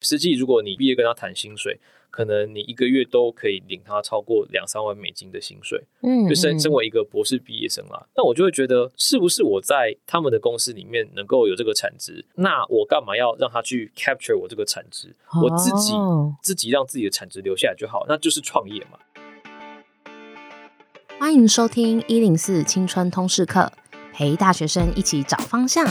实际如果你毕业跟他谈薪水，可能你一个月都可以领他超过两三万美金的薪水。嗯，就身身为一个博士毕业生啦，那我就会觉得，是不是我在他们的公司里面能够有这个产值？那我干嘛要让他去 capture 我这个产值？我自己自己让自己的产值留下来就好，那就是创业嘛。欢迎收听一零四青春通识课，陪大学生一起找方向。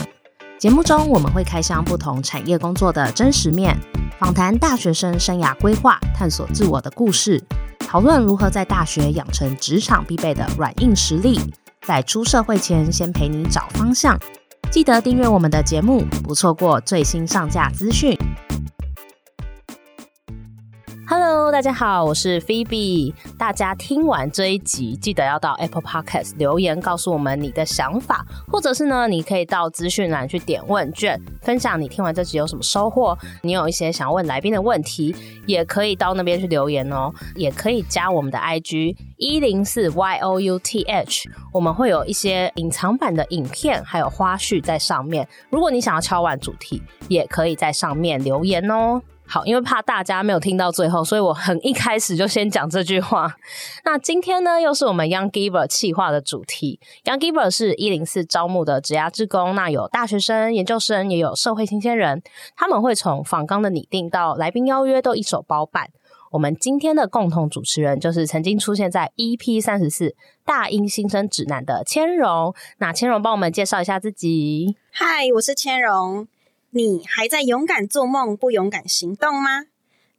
节目中我们会开箱不同产业工作的真实面，访谈大学生生涯规划、探索自我的故事，讨论如何在大学养成职场必备的软硬实力，在出社会前先陪你找方向。记得订阅我们的节目，不错过最新上架资讯。Hello，大家好，我是 Phoebe。大家听完这一集，记得要到 Apple Podcast 留言告诉我们你的想法，或者是呢，你可以到资讯栏去点问卷，分享你听完这集有什么收获。你有一些想要问来宾的问题，也可以到那边去留言哦。也可以加我们的 IG 一零四 Y O U T H，我们会有一些隐藏版的影片，还有花絮在上面。如果你想要敲完主题，也可以在上面留言哦。好，因为怕大家没有听到最后，所以我很一开始就先讲这句话。那今天呢，又是我们 Young Giver 企划的主题。Young Giver 是一零四招募的职涯志工，那有大学生、研究生，也有社会新鲜人，他们会从访纲的拟定到来宾邀约都一手包办。我们今天的共同主持人就是曾经出现在 EP 三十四大英新生指南的千荣。那千荣帮我们介绍一下自己。嗨，我是千荣。你还在勇敢做梦，不勇敢行动吗？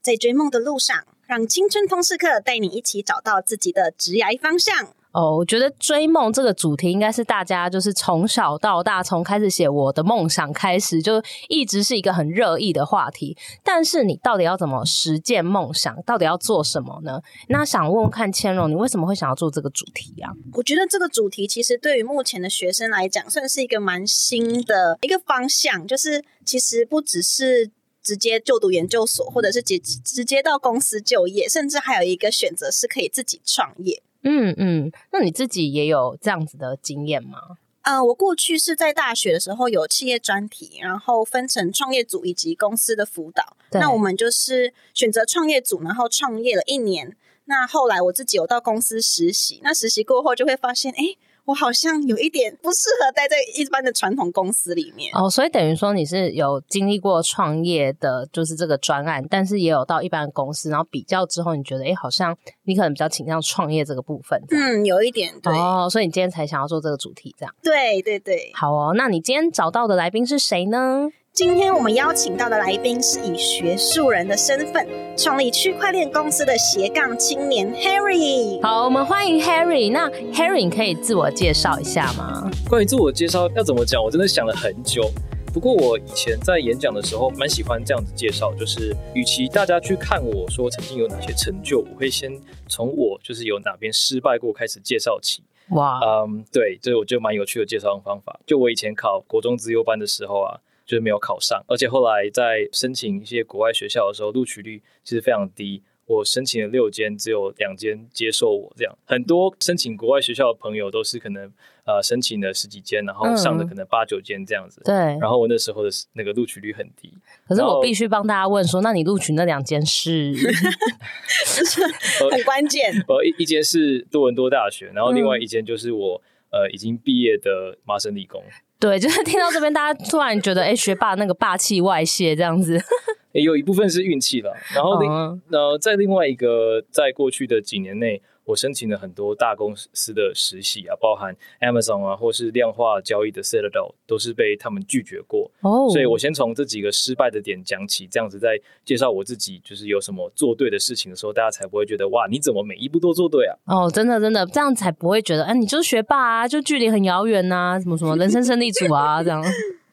在追梦的路上，让青春通识课带你一起找到自己的职业方向。哦，我觉得追梦这个主题应该是大家就是从小到大，从开始写我的梦想开始，就一直是一个很热议的话题。但是你到底要怎么实践梦想？到底要做什么呢？那想问问看千荣，你为什么会想要做这个主题啊？我觉得这个主题其实对于目前的学生来讲，算是一个蛮新的一个方向。就是其实不只是直接就读研究所，或者是直直接到公司就业，甚至还有一个选择是可以自己创业。嗯嗯，那你自己也有这样子的经验吗？嗯，我过去是在大学的时候有企业专题，然后分成创业组以及公司的辅导。那我们就是选择创业组，然后创业了一年。那后来我自己有到公司实习，那实习过后就会发现，哎。我好像有一点不适合待在一般的传统公司里面哦，所以等于说你是有经历过创业的，就是这个专案，但是也有到一般的公司，然后比较之后，你觉得哎，好像你可能比较倾向创业这个部分。嗯，有一点对哦，所以你今天才想要做这个主题，这样。对对对，好哦，那你今天找到的来宾是谁呢？今天我们邀请到的来宾是以学术人的身份创立区块链公司的斜杠青年 Harry。好，我们欢迎 Harry。那 Harry 你可以自我介绍一下吗？关于自我介绍要怎么讲，我真的想了很久。不过我以前在演讲的时候蛮喜欢这样子介绍，就是与其大家去看我说曾经有哪些成就，我会先从我就是有哪边失败过开始介绍起。哇，嗯，对，这我觉得蛮有趣的介绍方法。就我以前考国中资优班的时候啊。就是没有考上，而且后来在申请一些国外学校的时候，录取率其实非常低。我申请了六间，只有两间接受我。这样很多申请国外学校的朋友都是可能呃申请了十几间，然后上的可能八九间这样子。对。然后我那时候的那个录取率很低。可是我必须帮大家问说，那你录取那两间是？很关键。呃，一一间是多伦多大学，然后另外一间就是我呃已经毕业的麻省理工。对，就是听到这边，大家突然觉得，哎，学霸那个霸气外泄这样子，也有一部分是运气了。然后另，呃，在另外一个，在过去的几年内。我申请了很多大公司的实习啊，包含 Amazon 啊，或是量化交易的 Citadel，都是被他们拒绝过。哦，oh. 所以我先从这几个失败的点讲起，这样子在介绍我自己，就是有什么做对的事情的时候，大家才不会觉得哇，你怎么每一步都做对啊？哦，oh, 真的真的，这样才不会觉得，哎，你就是学霸啊，就距离很遥远呐，什么什么人生胜利组啊，这样。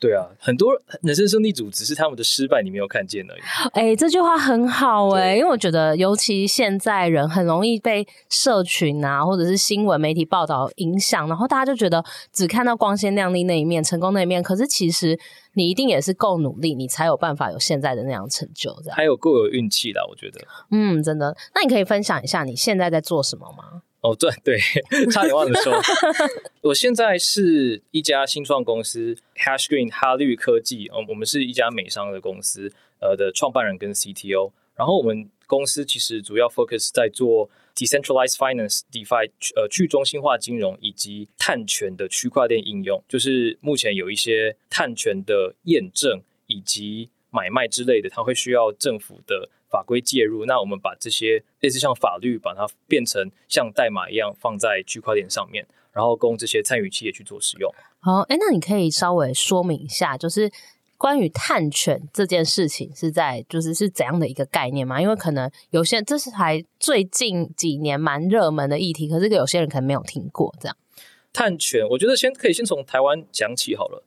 对啊，很多人生胜利组只是他们的失败，你没有看见而已。哎、欸，这句话很好哎、欸，因为我觉得，尤其现在人很容易被社群啊，或者是新闻媒体报道影响，然后大家就觉得只看到光鲜亮丽那一面、成功那一面，可是其实你一定也是够努力，你才有办法有现在的那样成就。这样还有够有运气啦，我觉得。嗯，真的。那你可以分享一下你现在在做什么吗？哦，对对，差点忘了说，我现在是一家新创公司 Hash Green 哈绿科技，嗯，我们是一家美商的公司。呃的创办人跟 CTO。然后我们公司其实主要 focus 在做 decentralized finance、DeFi 呃去中心化金融以及碳权的区块链应用，就是目前有一些碳权的验证以及买卖之类的，它会需要政府的法规介入。那我们把这些类似像法律，把它变成像代码一样放在区块链上面，然后供这些参与企业去做使用。好，哎，那你可以稍微说明一下，就是。关于探权这件事情是在就是是怎样的一个概念吗？因为可能有些这是还最近几年蛮热门的议题，可是有些人可能没有听过这样。探权，我觉得先可以先从台湾讲起好了。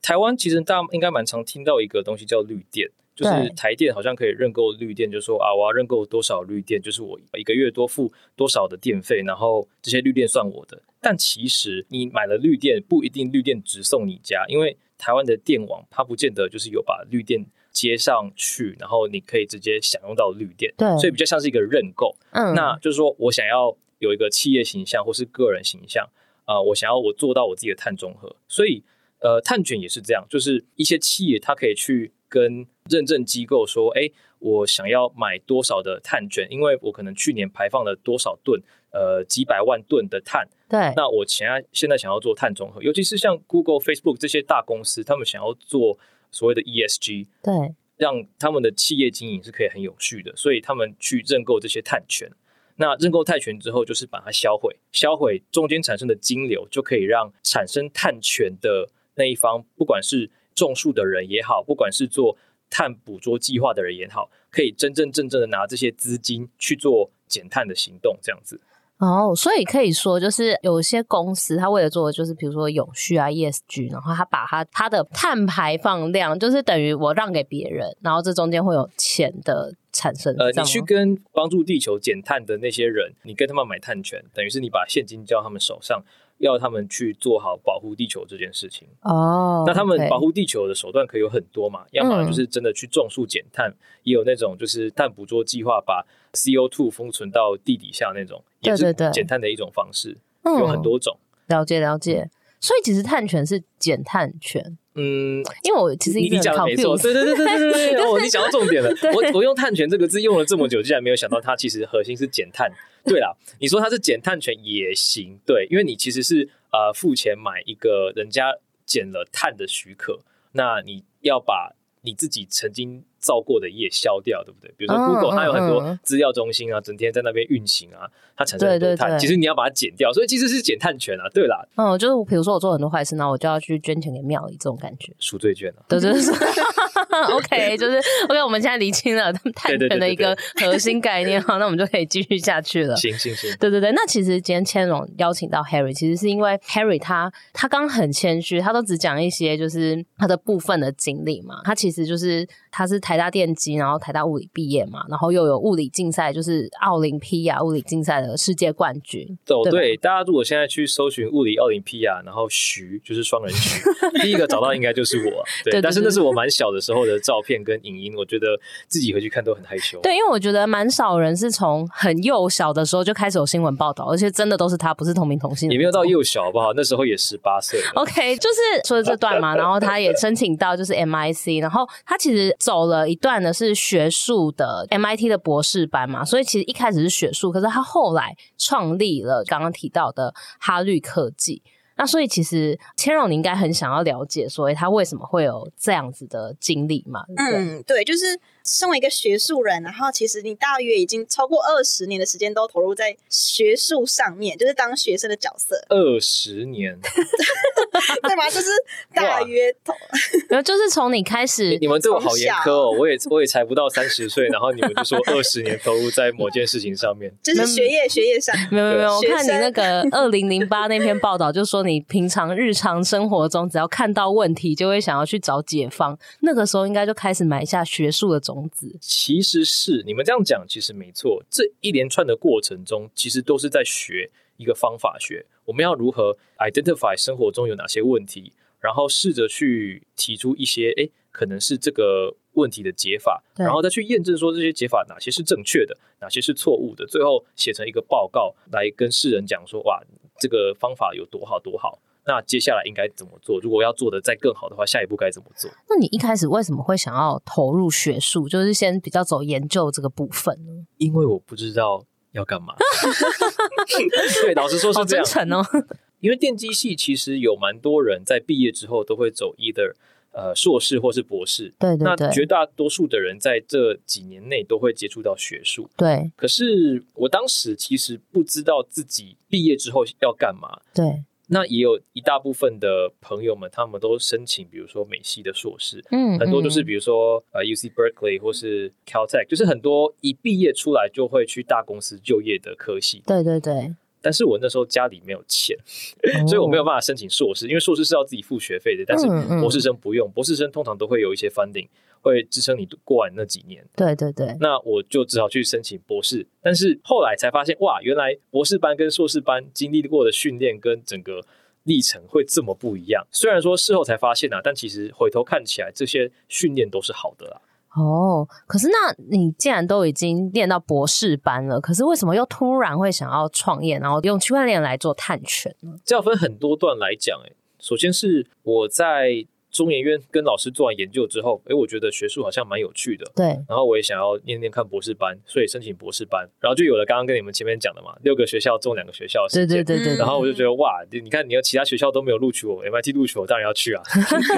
台湾其实大家应该蛮常听到一个东西叫绿电，就是台电好像可以认购绿电，就说啊我要认购多少绿电，就是我一个月多付多少的电费，然后这些绿电算我的。但其实你买了绿电不一定绿电直送你家，因为台湾的电网，它不见得就是有把绿电接上去，然后你可以直接享用到绿电。对，所以比较像是一个认购。嗯，那就是说我想要有一个企业形象或是个人形象啊，呃，我想要我做到我自己的碳中和。所以，呃，碳卷也是这样，就是一些企业它可以去跟认证机构说，哎，我想要买多少的碳权，因为我可能去年排放了多少吨。呃，几百万吨的碳，对，那我现在现在想要做碳中和，尤其是像 Google、Facebook 这些大公司，他们想要做所谓的 ESG，对，让他们的企业经营是可以很有序的，所以他们去认购这些碳权。那认购碳权之后，就是把它销毁，销毁中间产生的金流，就可以让产生碳权的那一方，不管是种树的人也好，不管是做碳捕捉计划的人也好，可以真真正正的拿这些资金去做减碳的行动，这样子。哦，所以可以说，就是有些公司，他为了做的就是，比如说永续啊、ESG，然后他把他他的碳排放量，就是等于我让给别人，然后这中间会有钱的产生。呃，你去跟帮助地球减碳的那些人，你跟他们买碳权，等于是你把现金交他们手上。要他们去做好保护地球这件事情哦。Oh, 那他们保护地球的手段可以有很多嘛？嗯、要么就是真的去种树减碳，也有那种就是碳捕捉计划，把 CO2 封存到地底下那种，也是减碳的一种方式。对对对，有很多种。嗯、了解了解。嗯、所以其实碳权是减碳权。嗯，因为我其实你讲的没错，对对对对对对。哦，你讲到重点了。我我用碳权这个字用了这么久，竟然没有想到它其实核心是减碳。对啦，你说它是减碳权也行，对，因为你其实是呃付钱买一个人家减了碳的许可，那你要把你自己曾经造过的业消掉，对不对？比如说 Google，它有很多资料中心啊，整天在那边运行啊，它产生很多碳，其实你要把它减掉，所以其实是减碳权啊，对啦。嗯，就是比如说我做很多坏事，那我就要去捐钱给庙里，这种感觉。赎罪券啊，对对对。OK，就是 OK，我们现在厘清了碳权的一个核心概念，哈，那我们就可以继续下去了。行行行，对对对。那其实今天千荣邀请到 Harry，其实是因为 Harry 他他刚很谦虚，他都只讲一些就是他的部分的经历嘛。他其实就是他是台大电机，然后台大物理毕业嘛，然后又有物理竞赛，就是奥林匹亚物理竞赛的世界冠军。哦，对，对，大家如果现在去搜寻物理奥林匹亚，然后徐就是双人徐，第一个找到应该就是我。对，对，对，对，但是那是我蛮小的时候的照片跟影音，我觉得自己回去看都很害羞。对，因为我觉得蛮少人是从很幼小的时候就开始有新闻报道，而且真的都是他，不是同名同姓。也没有到幼小，好不好？那时候也十八岁。OK，就是说这段嘛，然后他也申请到就是 MIC，然后他其实走了一段呢是学术的 MIT 的博士班嘛，所以其实一开始是学术，可是他后来创立了刚刚提到的哈律科技。那所以其实千荣你应该很想要了解，所以他为什么会有这样子的经历嘛？嗯，对，就是。身为一个学术人，然后其实你大约已经超过二十年的时间都投入在学术上面，就是当学生的角色。二十年，对吧？就是大约投，然后就是从你开始，你，你们对我好严苛哦！我也我也才不到三十岁，然后你们就说二十年投入在某件事情上面，就是学业学业上。没有没有没有，我看你那个二零零八那篇报道，就说你平常日常生活中只要看到问题，就会想要去找解方。那个时候应该就开始埋下学术的种子。其实是你们这样讲，其实没错。这一连串的过程中，其实都是在学一个方法学。我们要如何 identify 生活中有哪些问题，然后试着去提出一些，诶，可能是这个问题的解法，然后再去验证说这些解法哪些是正确的，哪些是错误的，最后写成一个报告来跟世人讲说，哇，这个方法有多好多好。那接下来应该怎么做？如果要做的再更好的话，下一步该怎么做？那你一开始为什么会想要投入学术，就是先比较走研究这个部分呢？因为我不知道要干嘛。对，老实说是这样。真诚哦。因为电机系其实有蛮多人在毕业之后都会走 either 呃硕士或是博士。对对对。那绝大多数的人在这几年内都会接触到学术。对。可是我当时其实不知道自己毕业之后要干嘛。对。那也有一大部分的朋友们，他们都申请，比如说美系的硕士，嗯，很多就是比如说呃 UC Berkeley 或是 Caltech，就是很多一毕业出来就会去大公司就业的科系。对对对。但是我那时候家里没有钱，哦、所以我没有办法申请硕士，因为硕士是要自己付学费的，但是博士生不用，博士生通常都会有一些 funding。会支撑你过完那几年，对对对。那我就只好去申请博士，但是后来才发现，哇，原来博士班跟硕士班经历过的训练跟整个历程会这么不一样。虽然说事后才发现啊，但其实回头看起来，这些训练都是好的啦。哦，可是那你既然都已经练到博士班了，可是为什么又突然会想要创业，然后用区块链来做探权呢？这要分很多段来讲，哎，首先是我在。中研院跟老师做完研究之后，哎、欸，我觉得学术好像蛮有趣的，对。然后我也想要念念看博士班，所以申请博士班，然后就有了刚刚跟你们前面讲的嘛，六个学校中两个学校，对对对对。然后我就觉得哇，你看你要其他学校都没有录取我，MIT 录取我，当然要去啊。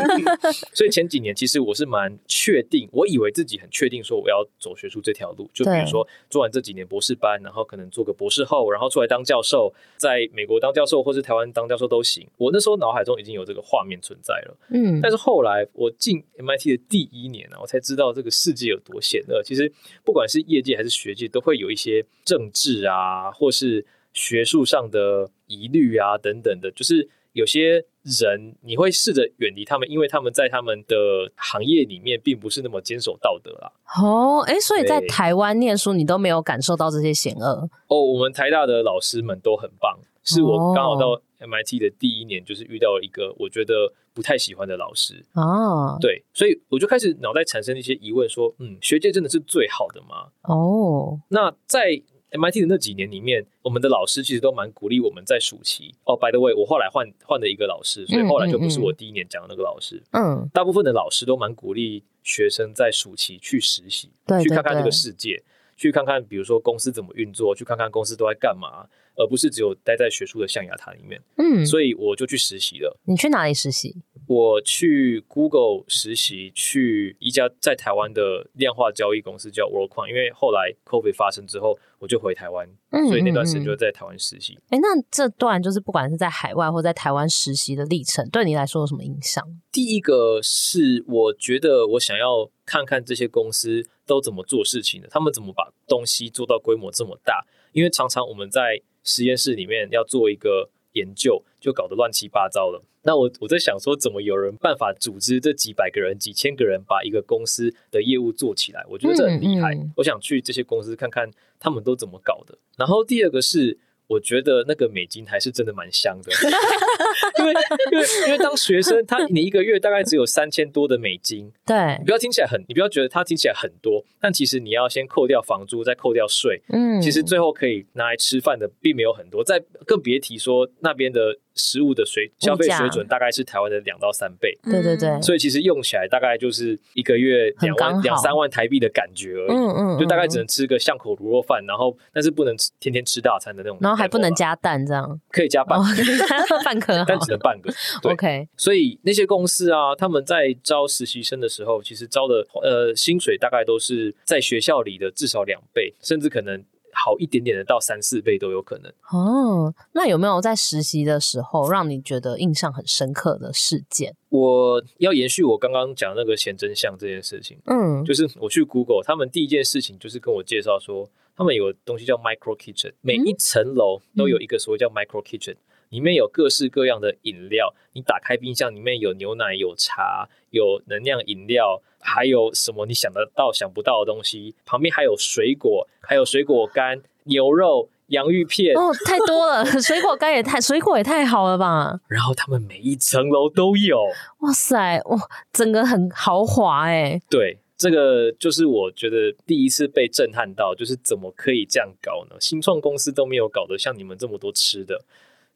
所以前几年其实我是蛮确定，我以为自己很确定说我要走学术这条路，就比如说做完这几年博士班，然后可能做个博士后，然后出来当教授，在美国当教授或是台湾当教授都行。我那时候脑海中已经有这个画面存在了，嗯。但是后来我进 MIT 的第一年啊，我才知道这个世界有多险恶。其实不管是业界还是学界，都会有一些政治啊，或是学术上的疑虑啊等等的。就是有些人你会试着远离他们，因为他们在他们的行业里面并不是那么坚守道德啦。哦，哎，所以在台湾念书，你都没有感受到这些险恶？哦，我们台大的老师们都很棒，是我刚好到 MIT 的第一年，就是遇到了一个我觉得。不太喜欢的老师哦，对，所以我就开始脑袋产生一些疑问，说，嗯，学界真的是最好的吗？哦，那在 MIT 的那几年里面，我们的老师其实都蛮鼓励我们在暑期。哦，by the way，我后来换换了一个老师，所以后来就不是我第一年讲的那个老师。嗯，大部分的老师都蛮鼓励学生在暑期去实习，对对对，去看看这个世界，去看看比如说公司怎么运作，去看看公司都在干嘛。而不是只有待在学术的象牙塔里面，嗯，所以我就去实习了。你去哪里实习？我去 Google 实习，去一家在台湾的量化交易公司叫 Worldcoin。因为后来 COVID 发生之后，我就回台湾，嗯，所以那段时间就在台湾实习。哎、嗯嗯嗯欸，那这段就是不管是在海外或在台湾实习的历程，对你来说有什么影响？第一个是我觉得我想要看看这些公司都怎么做事情的，他们怎么把东西做到规模这么大？因为常常我们在实验室里面要做一个研究，就搞得乱七八糟了。那我我在想说，怎么有人办法组织这几百个人、几千个人，把一个公司的业务做起来？我觉得这很厉害。嗯嗯。我想去这些公司看看他们都怎么搞的。然后第二个是。我觉得那个美金还是真的蛮香的，因为因为因为当学生，他你一个月大概只有三千多的美金，对，你不要听起来很，你不要觉得他听起来很多，但其实你要先扣掉房租，再扣掉税，嗯，其实最后可以拿来吃饭的并没有很多，再更别提说那边的。食物的水消费水准大概是台湾的两到三倍，对对对，所以其实用起来大概就是一个月两万两三万台币的感觉而已，嗯嗯，就大概只能吃个巷口卤肉饭，然后但是不能吃天天吃大餐的那种，然后还不能加蛋这样，可以加半个 半颗，但只能半个，OK。所以那些公司啊，他们在招实习生的时候，其实招的呃薪水大概都是在学校里的至少两倍，甚至可能。好一点点的，到三四倍都有可能。哦，那有没有在实习的时候让你觉得印象很深刻的事件？我要延续我刚刚讲那个显真相这件事情。嗯，就是我去 Google，他们第一件事情就是跟我介绍说，他们有东西叫 Micro Kitchen，每一层楼都有一个所谓叫 Micro Kitchen，里面有各式各样的饮料。你打开冰箱，里面有牛奶、有茶、有能量饮料。还有什么你想得到想不到的东西？旁边还有水果，还有水果干、牛肉、洋芋片。哦，太多了，水果干也太，水果也太好了吧！然后他们每一层楼都有。哇塞，哇，整个很豪华哎。对，这个就是我觉得第一次被震撼到，就是怎么可以这样搞呢？新创公司都没有搞得像你们这么多吃的。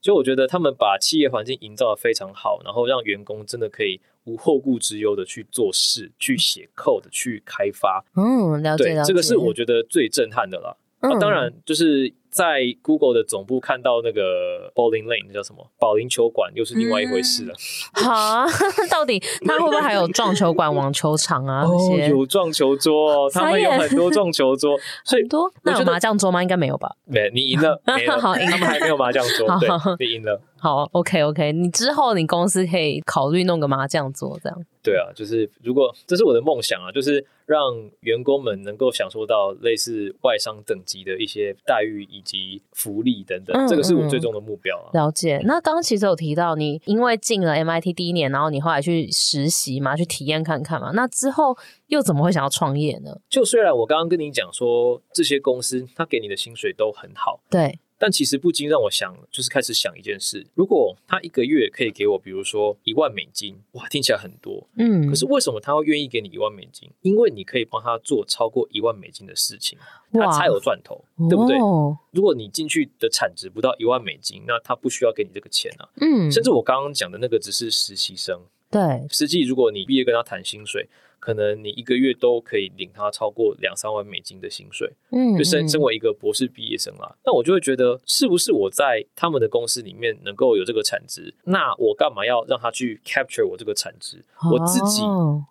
就我觉得他们把企业环境营造的非常好，然后让员工真的可以无后顾之忧的去做事、去写 code、去开发。嗯，了解，对，了解。这个是我觉得最震撼的啦。嗯、啊，当然就是。在 Google 的总部看到那个 bowling lane 叫什么保龄球馆，又是另外一回事了。好、嗯啊，到底他会不会还有撞球馆、网球场啊？哦，有撞球桌，他们有很多撞球桌，所以多。那有麻将桌吗？应该没有吧？没，你赢了。没了好，他们还没有麻将桌，对，你赢了。好，OK OK，你之后你公司可以考虑弄个麻将桌这样。对啊，就是如果这是我的梦想啊，就是让员工们能够享受到类似外商等级的一些待遇以及福利等等，嗯、这个是我最终的目标啊。了解。那刚刚其实有提到你因为进了 MIT 第一年，然后你后来去实习嘛，去体验看看嘛。那之后又怎么会想要创业呢？就虽然我刚刚跟你讲说这些公司他给你的薪水都很好，对。但其实不禁让我想，就是开始想一件事：如果他一个月可以给我，比如说一万美金，哇，听起来很多，嗯。可是为什么他会愿意给你一万美金？因为你可以帮他做超过一万美金的事情，他才有赚头，对不对？哦。如果你进去的产值不到一万美金，那他不需要给你这个钱啊。嗯。甚至我刚刚讲的那个只是实习生，对。实际如果你毕业跟他谈薪水。可能你一个月都可以领他超过两三万美金的薪水，嗯，就身身为一个博士毕业生啦，那我就会觉得，是不是我在他们的公司里面能够有这个产值？那我干嘛要让他去 capture 我这个产值？我自己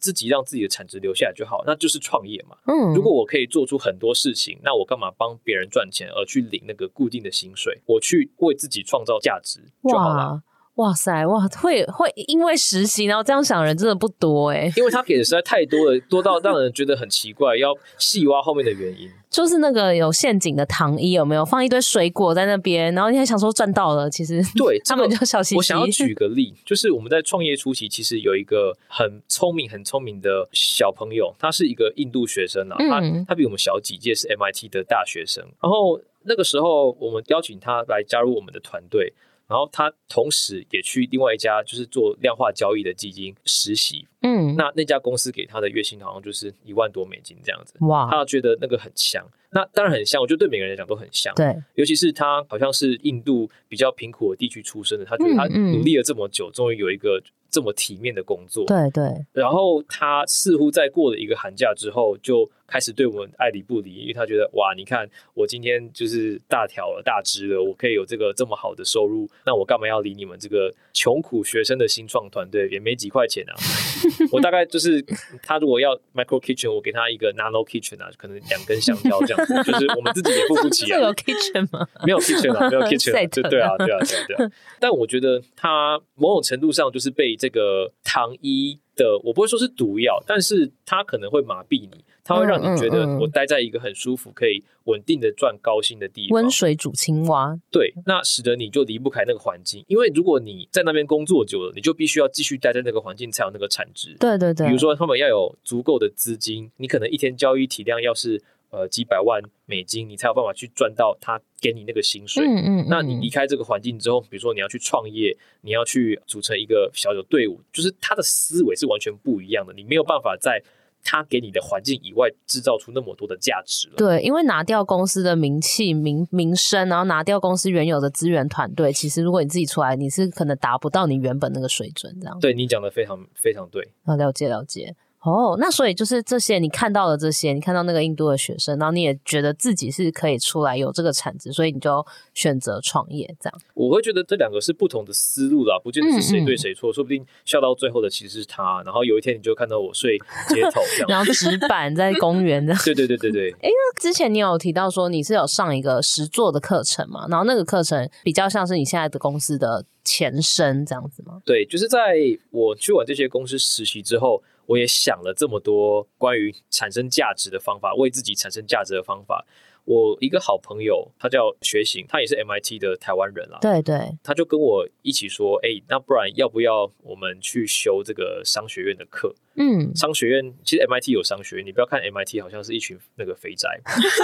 自己让自己的产值留下来就好，那就是创业嘛。嗯，如果我可以做出很多事情，那我干嘛帮别人赚钱而去领那个固定的薪水？我去为自己创造价值就好了。哇塞，哇，会会因为实习然后这样想的人真的不多哎，因为他给的实在太多了，多到让人觉得很奇怪，要细挖后面的原因。就是那个有陷阱的糖衣有没有放一堆水果在那边，然后你还想说赚到了，其实对 他们就小心。我想要举个例，就是我们在创业初期，其实有一个很聪明、很聪明的小朋友，他是一个印度学生啊，嗯、他他比我们小几届，是 MIT 的大学生。然后那个时候，我们邀请他来加入我们的团队。然后他同时也去另外一家就是做量化交易的基金实习，嗯，那那家公司给他的月薪好像就是一万多美金这样子，哇，他觉得那个很香，那当然很香，我觉得对每个人来讲都很香，对，尤其是他好像是印度比较贫苦的地区出生的，他觉得他努力了这么久，终于有一个这么体面的工作，对对，然后他似乎在过了一个寒假之后就。开始对我们爱理不理，因为他觉得哇，你看我今天就是大条了、大只了，我可以有这个这么好的收入，那我干嘛要理你们这个穷苦学生的新创团队？也没几块钱啊。我大概就是他如果要 micro kitchen，我给他一个 nano kitchen 啊，可能两根香蕉这样子，就是我们自己也付不起啊。有 kitchen 吗？没有 kitchen 啊，没有 kitchen 啊。对对啊，对啊，对啊，对啊。但我觉得他某种程度上就是被这个糖衣的，我不会说是毒药，但是他可能会麻痹你。它会让你觉得我待在一个很舒服、可以稳定的赚高薪的地方。温水煮青蛙，对，那使得你就离不开那个环境。因为如果你在那边工作久了，你就必须要继续待在那个环境才有那个产值。对对对。比如说，他们要有足够的资金，你可能一天交易体量要是呃几百万美金，你才有办法去赚到他给你那个薪水。嗯嗯，嗯。那你离开这个环境之后，比如说你要去创业，你要去组成一个小的队伍，就是他的思维是完全不一样的。你没有办法在。他给你的环境以外制造出那么多的价值了。对，因为拿掉公司的名气、名名声，然后拿掉公司原有的资源团队，其实如果你自己出来，你是可能达不到你原本那个水准。这样，对，你讲的非常非常对。啊，了解了解。哦，那所以就是这些，你看到了这些，你看到那个印度的学生，然后你也觉得自己是可以出来有这个产值，所以你就选择创业这样。我会觉得这两个是不同的思路啦，不见得是谁对谁错，嗯嗯，说不定笑到最后的其实是他，然后有一天你就看到我睡街头这样，然后纸板在公园这样。对对对对对。哎，那之前你有提到说你是有上一个实作的课程嘛？然后那个课程比较像是你现在的公司的前身这样子吗？对，就是在我去完这些公司实习之后。我也想了这么多关于产生价值的方法，为自己产生价值的方法。我一个好朋友，他叫学行，他也是 MIT 的台湾人啦。对对，他就跟我一起说：“哎、欸，那不然要不要我们去修这个商学院的课？”嗯，商学院其实 MIT 有商学院，你不要看 MIT 好像是一群那个肥宅，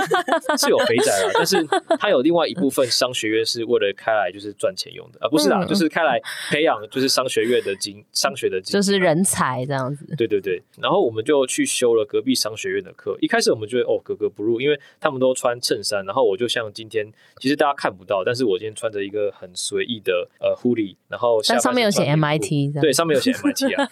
是有肥宅啊，但是它有另外一部分商学院是为了开来就是赚钱用的啊，不是啦，嗯、就是开来培养就是商学院的经 商学的精，就是人才这样子。对对对，然后我们就去修了隔壁商学院的课。一开始我们觉得哦格格不入，因为他们都穿衬衫，然后我就像今天，其实大家看不到，但是我今天穿着一个很随意的呃 hoodie，然后下上面有写 MIT，对，上面有写 MIT 啊。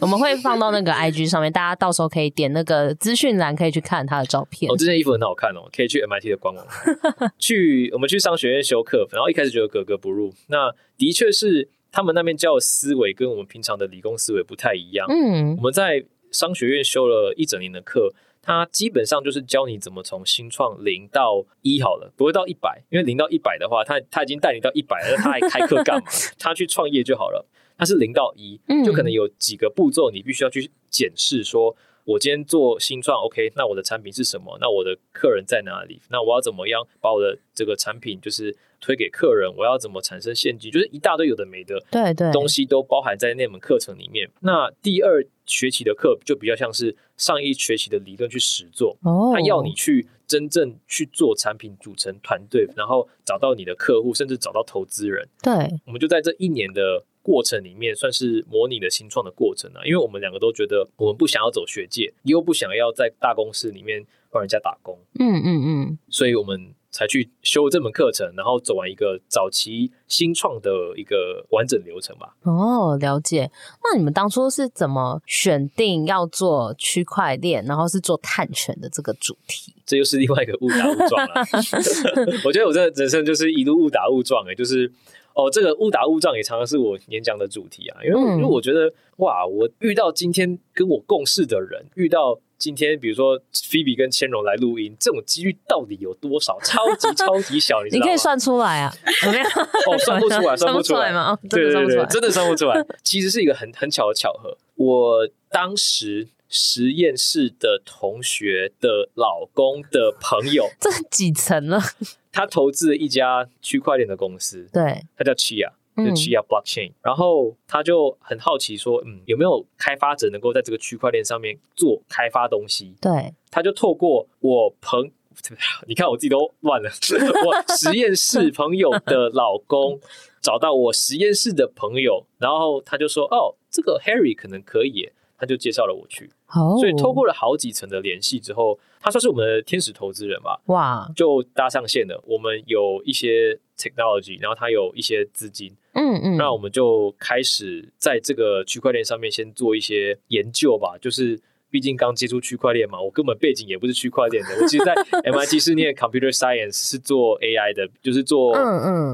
我们会放到那个 IG 上面，大家到时候可以点那个资讯栏，可以去看他的照片。哦，这件衣服很好看哦，可以去 MIT 的官网。去我们去商学院修课，然后一开始觉得格格不入。那的确是他们那边教的思维跟我们平常的理工思维不太一样。嗯，我们在商学院修了一整年的课，它基本上就是教你怎么从新创零到一好了，不会到一百，因为零到一百的话，他他已经带你到一百了，他还开课干嘛？他去创业就好了。它是零到一，就可能有几个步骤，你必须要去检视。说，我今天做新创，OK，那我的产品是什么？那我的客人在哪里？那我要怎么样把我的这个产品就是推给客人？我要怎么产生现金？就是一大堆有的没的，对对，东西都包含在那门课程里面。那第二学期的课就比较像是上一学期的理论去实做，他要你去真正去做产品，组成团队，然后找到你的客户，甚至找到投资人。对，我们就在这一年的。过程里面算是模拟的新创的过程啊，因为我们两个都觉得我们不想要走学界，又不想要在大公司里面帮人家打工，嗯嗯嗯，所以我们才去修这门课程，然后走完一个早期新创的一个完整流程吧。哦，了解。那你们当初是怎么选定要做区块链，然后是做碳权的这个主题？这又是另外一个误打误撞了。我觉得我这人生就是一路误打误撞哎，就是。哦，这个误打误撞也常常是我演讲的主题啊，因为因为我觉得哇，我遇到今天跟我共事的人，遇到今天比如说菲比跟千荣来录音，这种几率到底有多少？超级 超级小，你知道吗？你可以算出来啊？有没有？哦，算不出来，算不出来吗？对对对，真的算不出来。其实是一个很很巧的巧合，我当时。实验室的同学的老公的朋友，这几层了？他投资了一家区块链的公司，对，他叫 Chia，就 Chia Blockchain。然后他就很好奇说，嗯，有没有开发者能够在这个区块链上面做开发东西？对，他就透过我朋，你看我自己都乱了，我实验室朋友的老公 找到我实验室的朋友，然后他就说，哦，这个 Harry 可能可以。他就介绍了我去，oh. 所以透过了好几层的联系之后，他算是我们的天使投资人吧。哇，就搭上线了。我们有一些 technology，然后他有一些资金，嗯嗯，那我们就开始在这个区块链上面先做一些研究吧，就是。毕竟刚接触区块链嘛，我根本背景也不是区块链的。我其实，在 MIT 是念 Computer Science，是做 AI 的，就是做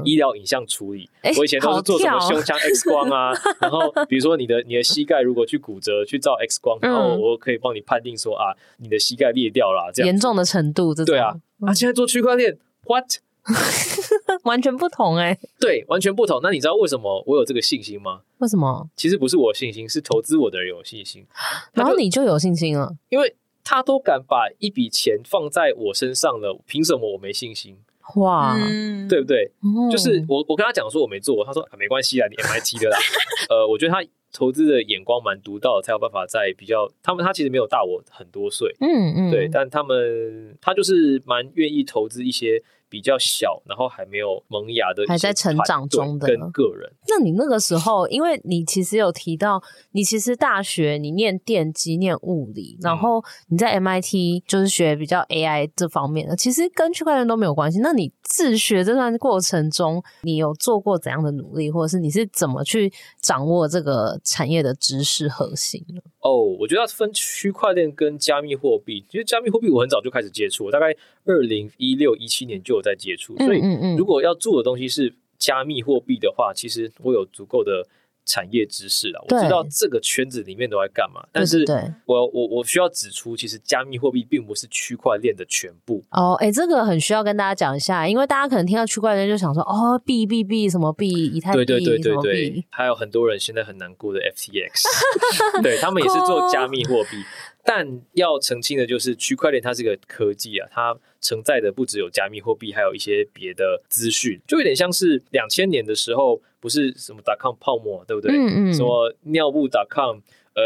医疗影像处理。嗯嗯、我以前都是做什么胸腔 X 光啊，然后比如说你的你的膝盖如果去骨折，去照 X 光，然后我可以帮你判定说啊，你的膝盖裂掉了，这样严重的程度，这。对啊，啊，现在做区块链，What？完全不同哎、欸，对，完全不同。那你知道为什么我有这个信心吗？为什么？其实不是我信心，是投资我的人有信心。然后你就有信心了，因为他都敢把一笔钱放在我身上了，凭什么我没信心？哇，对不对？嗯、就是我我跟他讲说我没做，他说啊没关系啊，你 MIT 的啦。呃，我觉得他投资的眼光蛮独到的，才有办法在比较他们他其实没有大我很多岁，嗯嗯，对，但他们他就是蛮愿意投资一些。比较小，然后还没有萌芽的，还在成长中的跟个人。那你那个时候，因为你其实有提到，你其实大学你念电机、念物理，然后你在 MIT 就是学比较 AI 这方面的，其实跟区块链都没有关系。那你自学这段过程中，你有做过怎样的努力，或者是你是怎么去掌握这个产业的知识核心呢？哦，oh, 我觉得要分区块链跟加密货币。其实加密货币我很早就开始接触，大概二零一六一七年就有在接触。所以，如果要做的东西是加密货币的话，其实我有足够的。产业知识了，我知道这个圈子里面都在干嘛，但是我我我需要指出，其实加密货币并不是区块链的全部。哦，哎、欸，这个很需要跟大家讲一下，因为大家可能听到区块链就想说，哦，币币币什么币，以太币，对对对对对，还有很多人现在很难过的 FTX，对他们也是做加密货币。但要澄清的就是，区块链它是个科技啊，它承载的不只有加密货币，还有一些别的资讯，就有点像是两千年的时候，不是什么 .com 泡沫，对不对？嗯嗯。什么尿布 .com，呃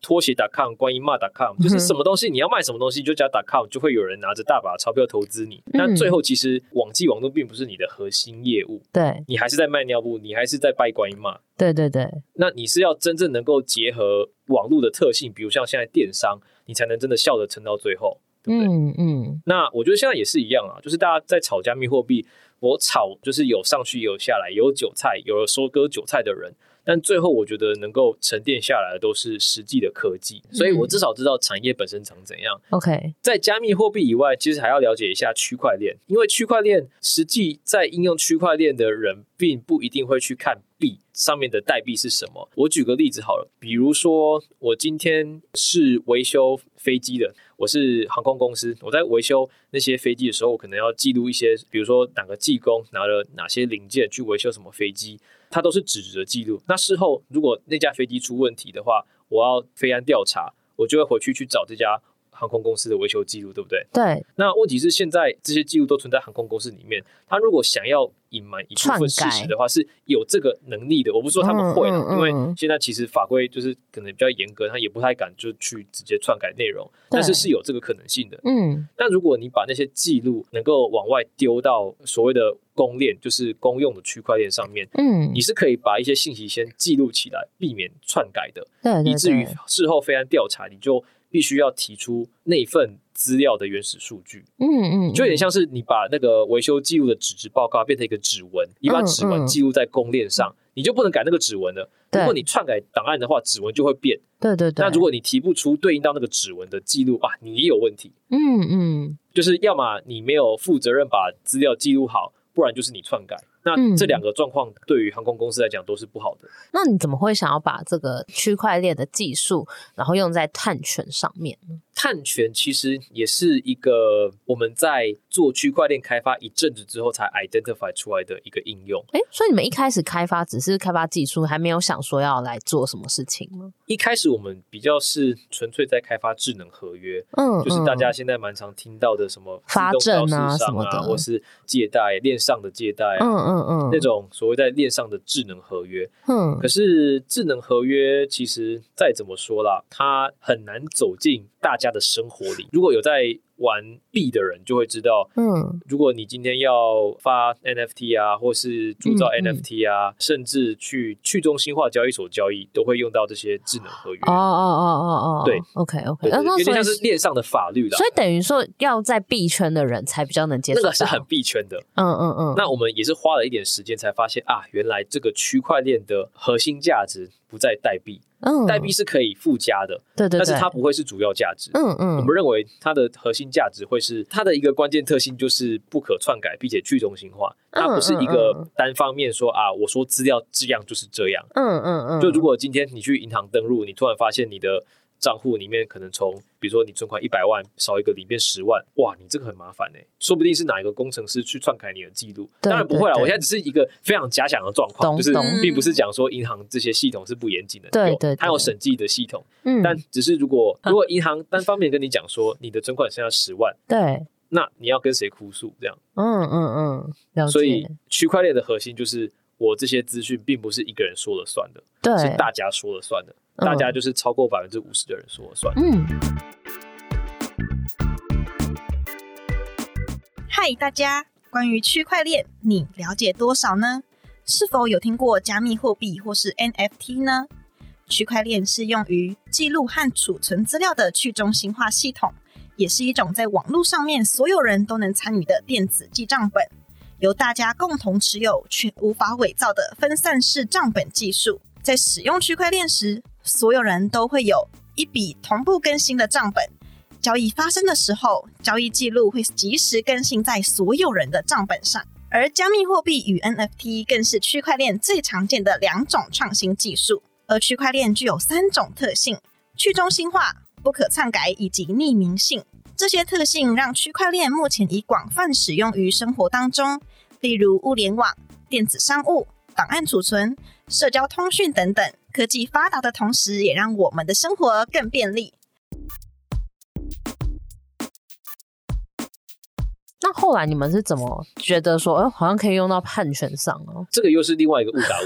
拖鞋 .com、观音骂 .com，就是什么东西你要卖什么东西就加 .com，就会有人拿着大把钞票投资你。但、嗯、最后其实网际网络并不是你的核心业务，对，你还是在卖尿布，你还是在拜观音骂。对对对，那你是要真正能够结合网络的特性，比如像现在电商，你才能真的笑着撑到最后。对不对？嗯嗯，那我觉得现在也是一样啊，就是大家在炒加密货币，我炒就是有上去有下来，有韭菜，有收割韭菜的人，但最后我觉得能够沉淀下来的都是实际的科技，所以我至少知道产业本身长怎样。OK，在加密货币以外，其实还要了解一下区块链，因为区块链实际在应用区块链的人，并不一定会去看币上面的代币是什么。我举个例子好了，比如说我今天是维修飞机的。我是航空公司，我在维修那些飞机的时候，我可能要记录一些，比如说哪个技工拿了哪些零件去维修什么飞机，它都是纸质的记录。那事后如果那架飞机出问题的话，我要飞安调查，我就会回去去找这家。航空公司的维修记录，对不对？对。那问题是，现在这些记录都存在航空公司里面。他如果想要隐瞒一部分事实的话，是有这个能力的。我不是说他们会了，嗯嗯嗯，因为现在其实法规就是可能比较严格，他也不太敢就去直接篡改内容。但是是有这个可能性的。嗯。但如果你把那些记录能够往外丢到所谓的公链，就是公用的区块链上面，嗯，你是可以把一些信息先记录起来，避免篡改的。以至于事后飞安调查，你就。必须要提出那份资料的原始数据，嗯嗯，就有点像是你把那个维修记录的纸质报告变成一个指纹，你把指纹记录在公链上，你就不能改那个指纹了。如果你篡改档案的话，指纹就会变。对对对。那如果你提不出对应到那个指纹的记录啊，你也有问题。嗯嗯，就是要么你没有负责任把资料记录好，不然就是你篡改。那这两个状况对于航空公司来讲都是不好的。那你怎么会想要把这个区块链的技术，然后用在碳权上面呢？碳权其实也是一个我们在做区块链开发一阵子之后才 identify 出来的一个应用。哎，所以你们一开始开发只是开发技术，还没有想说要来做什么事情吗？一开始我们比较是纯粹在开发智能合约，嗯，就是大家现在蛮常听到的什么发证啊什么的，或是借贷链上的借贷，嗯嗯嗯，那种所谓在链上的智能合约，嗯，可是智能合约其实再怎么说啦，它很难走进大家的生活里，如果有在玩币的人就会知道，嗯，如果你今天要发 NFT 啊，或是铸造 NFT 啊，嗯嗯、甚至去去中心化交易所交易，都会用到这些智能合约。哦哦哦哦哦，对，OK OK，有点像是链上的法律啦。所以等于说，要在币圈的人才比较能接受。那个是很币圈的，嗯嗯嗯。那我们也是花了一点时间才发现啊，原来这个区块链的核心价值不在代币。嗯，代币是可以附加的，对对，但是它不会是主要价值。嗯嗯，我们认为它的核心价值会是它的一个关键特性，就是不可篡改，并且去中心化。它不是一个单方面说啊，我说资料质量就是这样。嗯嗯嗯，就如果今天你去银行登录，你突然发现你的。账户里面可能从，比如说你存款一百万少一个里面十万，哇，你这个很麻烦呢、欸，说不定是哪一个工程师去篡改你的记录。当然不会啦，我现在只是一个非常假想的状况，就是并不是讲说银行这些系统是不严谨的，对对，它有审计的系统。嗯，但只是如果如果银行单方面跟你讲说你的存款剩下十万，对，那你要跟谁哭诉？这样，嗯嗯嗯，所以区块链的核心就是我这些资讯并不是一个人说了算的，对，是大家说了算的。大家就是超过百分之五十的人说了算。嗯。嗨，大家，关于区块链，你了解多少呢？是否有听过加密货币或是 NFT 呢？区块链是用于记录和储存资料的去中心化系统，也是一种在网络上面所有人都能参与的电子记账本，由大家共同持有却无法伪造的分散式账本技术。在使用区块链时，所有人都会有一笔同步更新的账本，交易发生的时候，交易记录会及时更新在所有人的账本上。而加密货币与 NFT 更是区块链最常见的两种创新技术。而区块链具有三种特性：去中心化、不可篡改以及匿名性。这些特性让区块链目前已广泛使用于生活当中，例如物联网、电子商务、档案储存、社交通讯等等。科技发达的同时，也让我们的生活更便利。那后来你们是怎么觉得说，哎、欸，好像可以用到判权上哦？这个又是另外一个误打误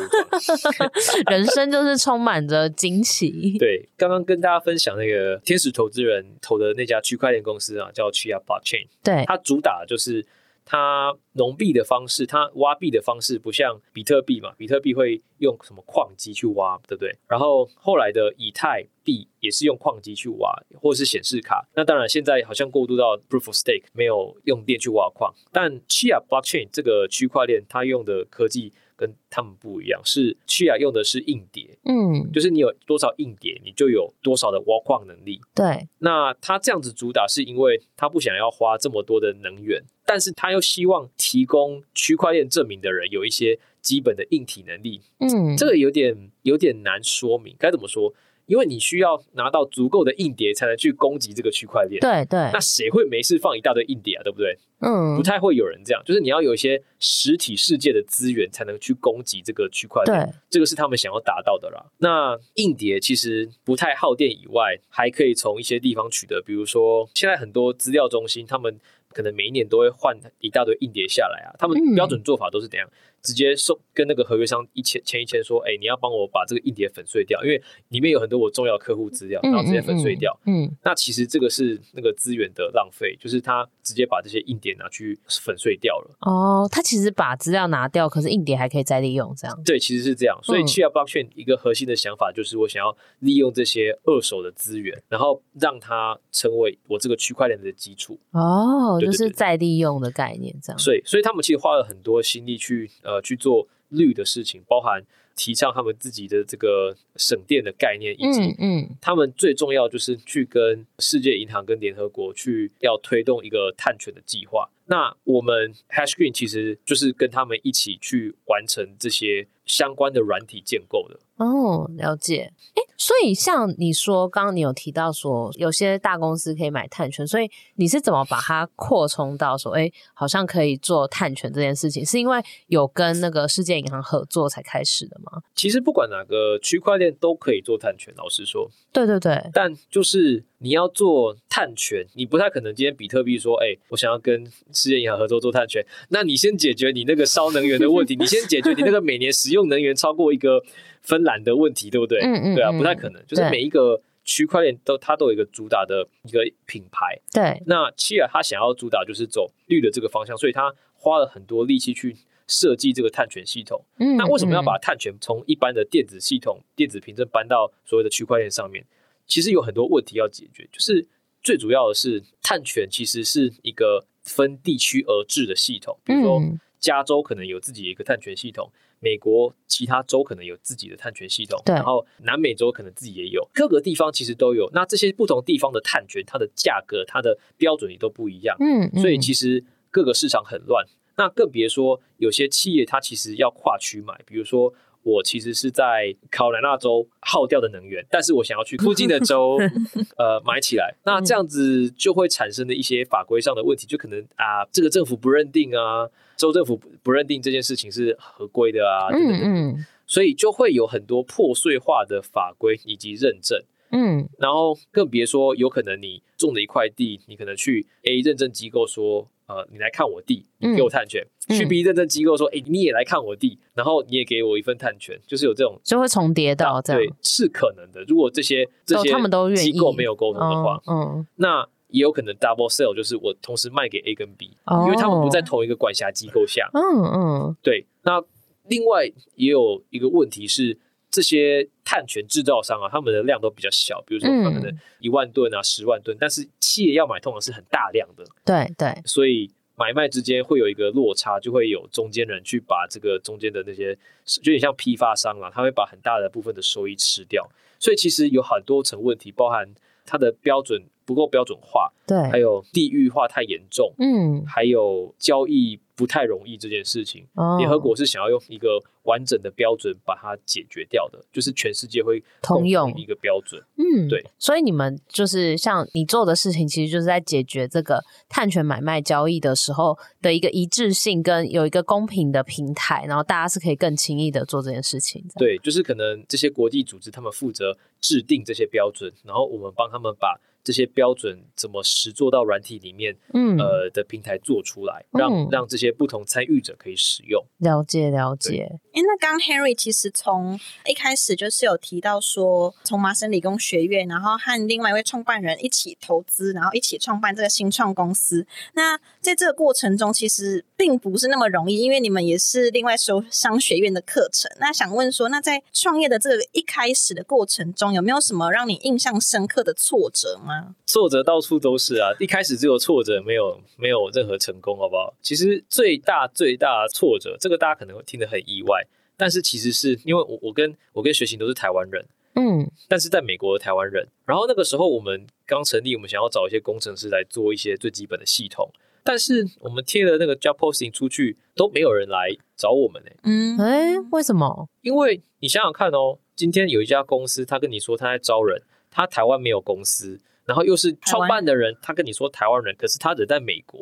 撞。人生就是充满着惊喜。对，刚刚跟大家分享那个天使投资人投的那家区块链公司啊，叫 Chia Blockchain。对，它主打就是。它农币的方式，它挖币的方式不像比特币嘛，比特币会用什么矿机去挖，对不对？然后后来的以太币也是用矿机去挖，或是显示卡。那当然现在好像过渡到 Proof of Stake，没有用电去挖矿。但 Chia Blockchain 这个区块链，它用的科技跟他们不一样，是 Chia 用的是硬碟，嗯，就是你有多少硬碟，你就有多少的挖矿能力。对，那他这样子主打是因为他不想要花这么多的能源。但是他又希望提供区块链证明的人有一些基本的硬体能力，嗯，这个有点有点难说明，该怎么说？因为你需要拿到足够的硬碟才能去攻击这个区块链，对对。那谁会没事放一大堆硬碟啊？对不对？嗯，不太会有人这样，就是你要有一些实体世界的资源才能去攻击这个区块链，对，这个是他们想要达到的啦。那硬碟其实不太耗电以外，还可以从一些地方取得，比如说现在很多资料中心他们。可能每一年都会换一大堆硬碟下来啊，他们标准做法都是怎样？嗯、直接送跟那个合约商一签签一签，说，哎、欸，你要帮我把这个硬碟粉碎掉，因为里面有很多我重要客户资料，然后直接粉碎掉。嗯，嗯嗯，那其实这个是那个资源的浪费，就是他直接把这些硬碟拿去粉碎掉了。哦，他其实把资料拿掉，可是硬碟还可以再利用，这样？对，其实是这样。所以 Chia Blockchain 一个核心的想法就是，我想要利用这些二手的资源，然后让它成为我这个区块链的基础。哦。就是再利用的概念，这样。所以，所以他们其实花了很多心力去呃去做绿的事情，包含提倡他们自己的这个省电的概念，以及嗯，他们最重要就是去跟世界银行跟联合国去要推动一个碳权的计划。那我们 Hash Green 其实就是跟他们一起去完成这些相关的软体建构的。哦，了解。诶，所以像你说，刚刚你有提到说，有些大公司可以买碳权，所以你是怎么把它扩充到说，诶，好像可以做碳权这件事情，是因为有跟那个世界银行合作才开始的吗？其实不管哪个区块链都可以做碳权，老实说。对对对。但就是你要做碳权，你不太可能今天比特币说，诶，我想要跟世界银行合作做碳权，那你先解决你那个烧能源的问题，你先解决你那个每年使用能源超过一个。芬兰的问题对不对？嗯嗯，对啊，不太可能。就是每一个区块链都它都有一个主打的一个品牌。对，那契尔他想要主打就是走绿的这个方向，所以他花了很多力气去设计这个碳权系统。嗯，那为什么要把碳权从一般的电子系统、电子凭证搬到所谓的区块链上面？其实有很多问题要解决。就是最主要的是，碳权其实是一个分地区而治的系统。比如说，加州可能有自己的一个碳权系统。美国其他州可能有自己的碳权系统，然后南美洲可能自己也有，各个地方其实都有。那这些不同地方的碳权，它的价格、它的标准也都不一样。嗯，嗯，所以其实各个市场很乱。那更别说有些企业，它其实要跨区买，比如说。我其实是在卡罗来纳州耗掉的能源，但是我想要去附近的州，呃，买起来。那这样子就会产生的一些法规上的问题，就可能啊，这个政府不认定啊，州政府不认定这件事情是合规的啊，等等等。所以就会有很多破碎化的法规以及认证。嗯，然后更别说有可能你种的一块地，你可能去 A 认证机构说。呃，你来看我地，你给我探权。嗯、去 B 认证机构说，哎、欸，你也来看我地，然后你也给我一份探权，就是有这种就会重叠到这样，对，是可能的。如果这些这些机构没有沟通的话，嗯，嗯那也有可能 double sell，就是我同时卖给 A 跟 B，、哦、因为他们不在同一个管辖机构下。嗯嗯，对。那另外也有一个问题是。这些碳权制造商啊，他们的量都比较小，比如说他可能一万吨啊、十万吨，但是企业要买通常是很大量的，对对，所以买卖之间会有一个落差，就会有中间人去把这个中间的那些，就有点像批发商啊，他会把很大的部分的收益吃掉，所以其实有很多层问题，包含它的标准不够标准化，对，还有地域化太严重，嗯，还有交易不太容易这件事情，联合国是想要用一个完整的标准把它解决掉的，就是全世界会通用一个标准。嗯，对。所以你们就是像你做的事情，其实就是在解决这个碳权买卖交易的时候的一个一致性，跟有一个公平的平台，然后大家是可以更轻易的做这件事情。对，就是可能这些国际组织他们负责制定这些标准，然后我们帮他们把。这些标准怎么实做到软体里面，嗯，呃的平台做出来，让、嗯、让这些不同参与者可以使用。了解了解。哎，那刚 Henry 其实从一开始就是有提到说，从麻省理工学院，然后和另外一位创办人一起投资，然后一起创办这个新创公司。那在这个过程中，其实并不是那么容易，因为你们也是另外修商学院的课程。那想问说，那在创业的这个一开始的过程中，有没有什么让你印象深刻的挫折吗？挫折到处都是啊，一开始只有挫折，没有没有任何成功，好不好？其实最大最大的挫折，这个大家可能会听得很意外。但是其实是因为我我跟我跟学习都是台湾人，嗯，但是在美国的台湾人。然后那个时候我们刚成立，我们想要找一些工程师来做一些最基本的系统。但是我们贴了那个 job posting 出去，都没有人来找我们呢。嗯，哎，为什么？因为你想想看哦，今天有一家公司，他跟你说他在招人，他台湾没有公司。然后又是创办的人，他跟你说台湾人，可是他人在美国，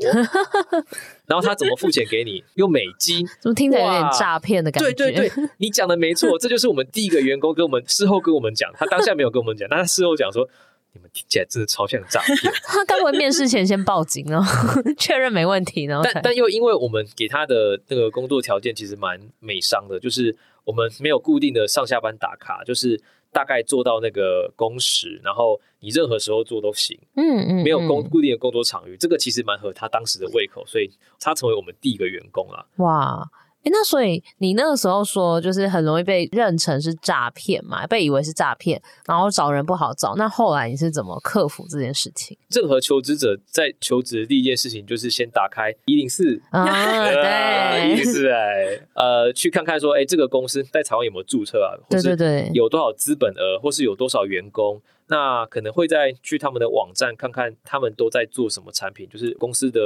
然后他怎么付钱给你？用美金，怎么听起来有点诈骗的感觉？对对对，你讲的没错，这就是我们第一个员工跟我们事后跟我们讲，他当下没有跟我们讲，但他事后讲说，你们听起来真的超像诈骗。他该不会面试前先报警哦，确认没问题呢？但但又因为我们给他的那个工作条件其实蛮美商的，就是我们没有固定的上下班打卡，就是。大概做到那个工时，然后你任何时候做都行。嗯嗯，没有工固定的工作场域，这个其实蛮合他当时的胃口，所以他成为我们第一个员工了。哇！欸、那所以你那个时候说，就是很容易被认成是诈骗嘛，被以为是诈骗，然后找人不好找。那后来你是怎么克服这件事情？任何求职者在求职的第一件事情就是先打开一零四，对，一零四哎，呃，去看看说，哎、欸，这个公司在台湾有没有注册啊？对对对，有多少资本额，或是有多少员工？那可能会再去他们的网站看看，他们都在做什么产品，就是公司的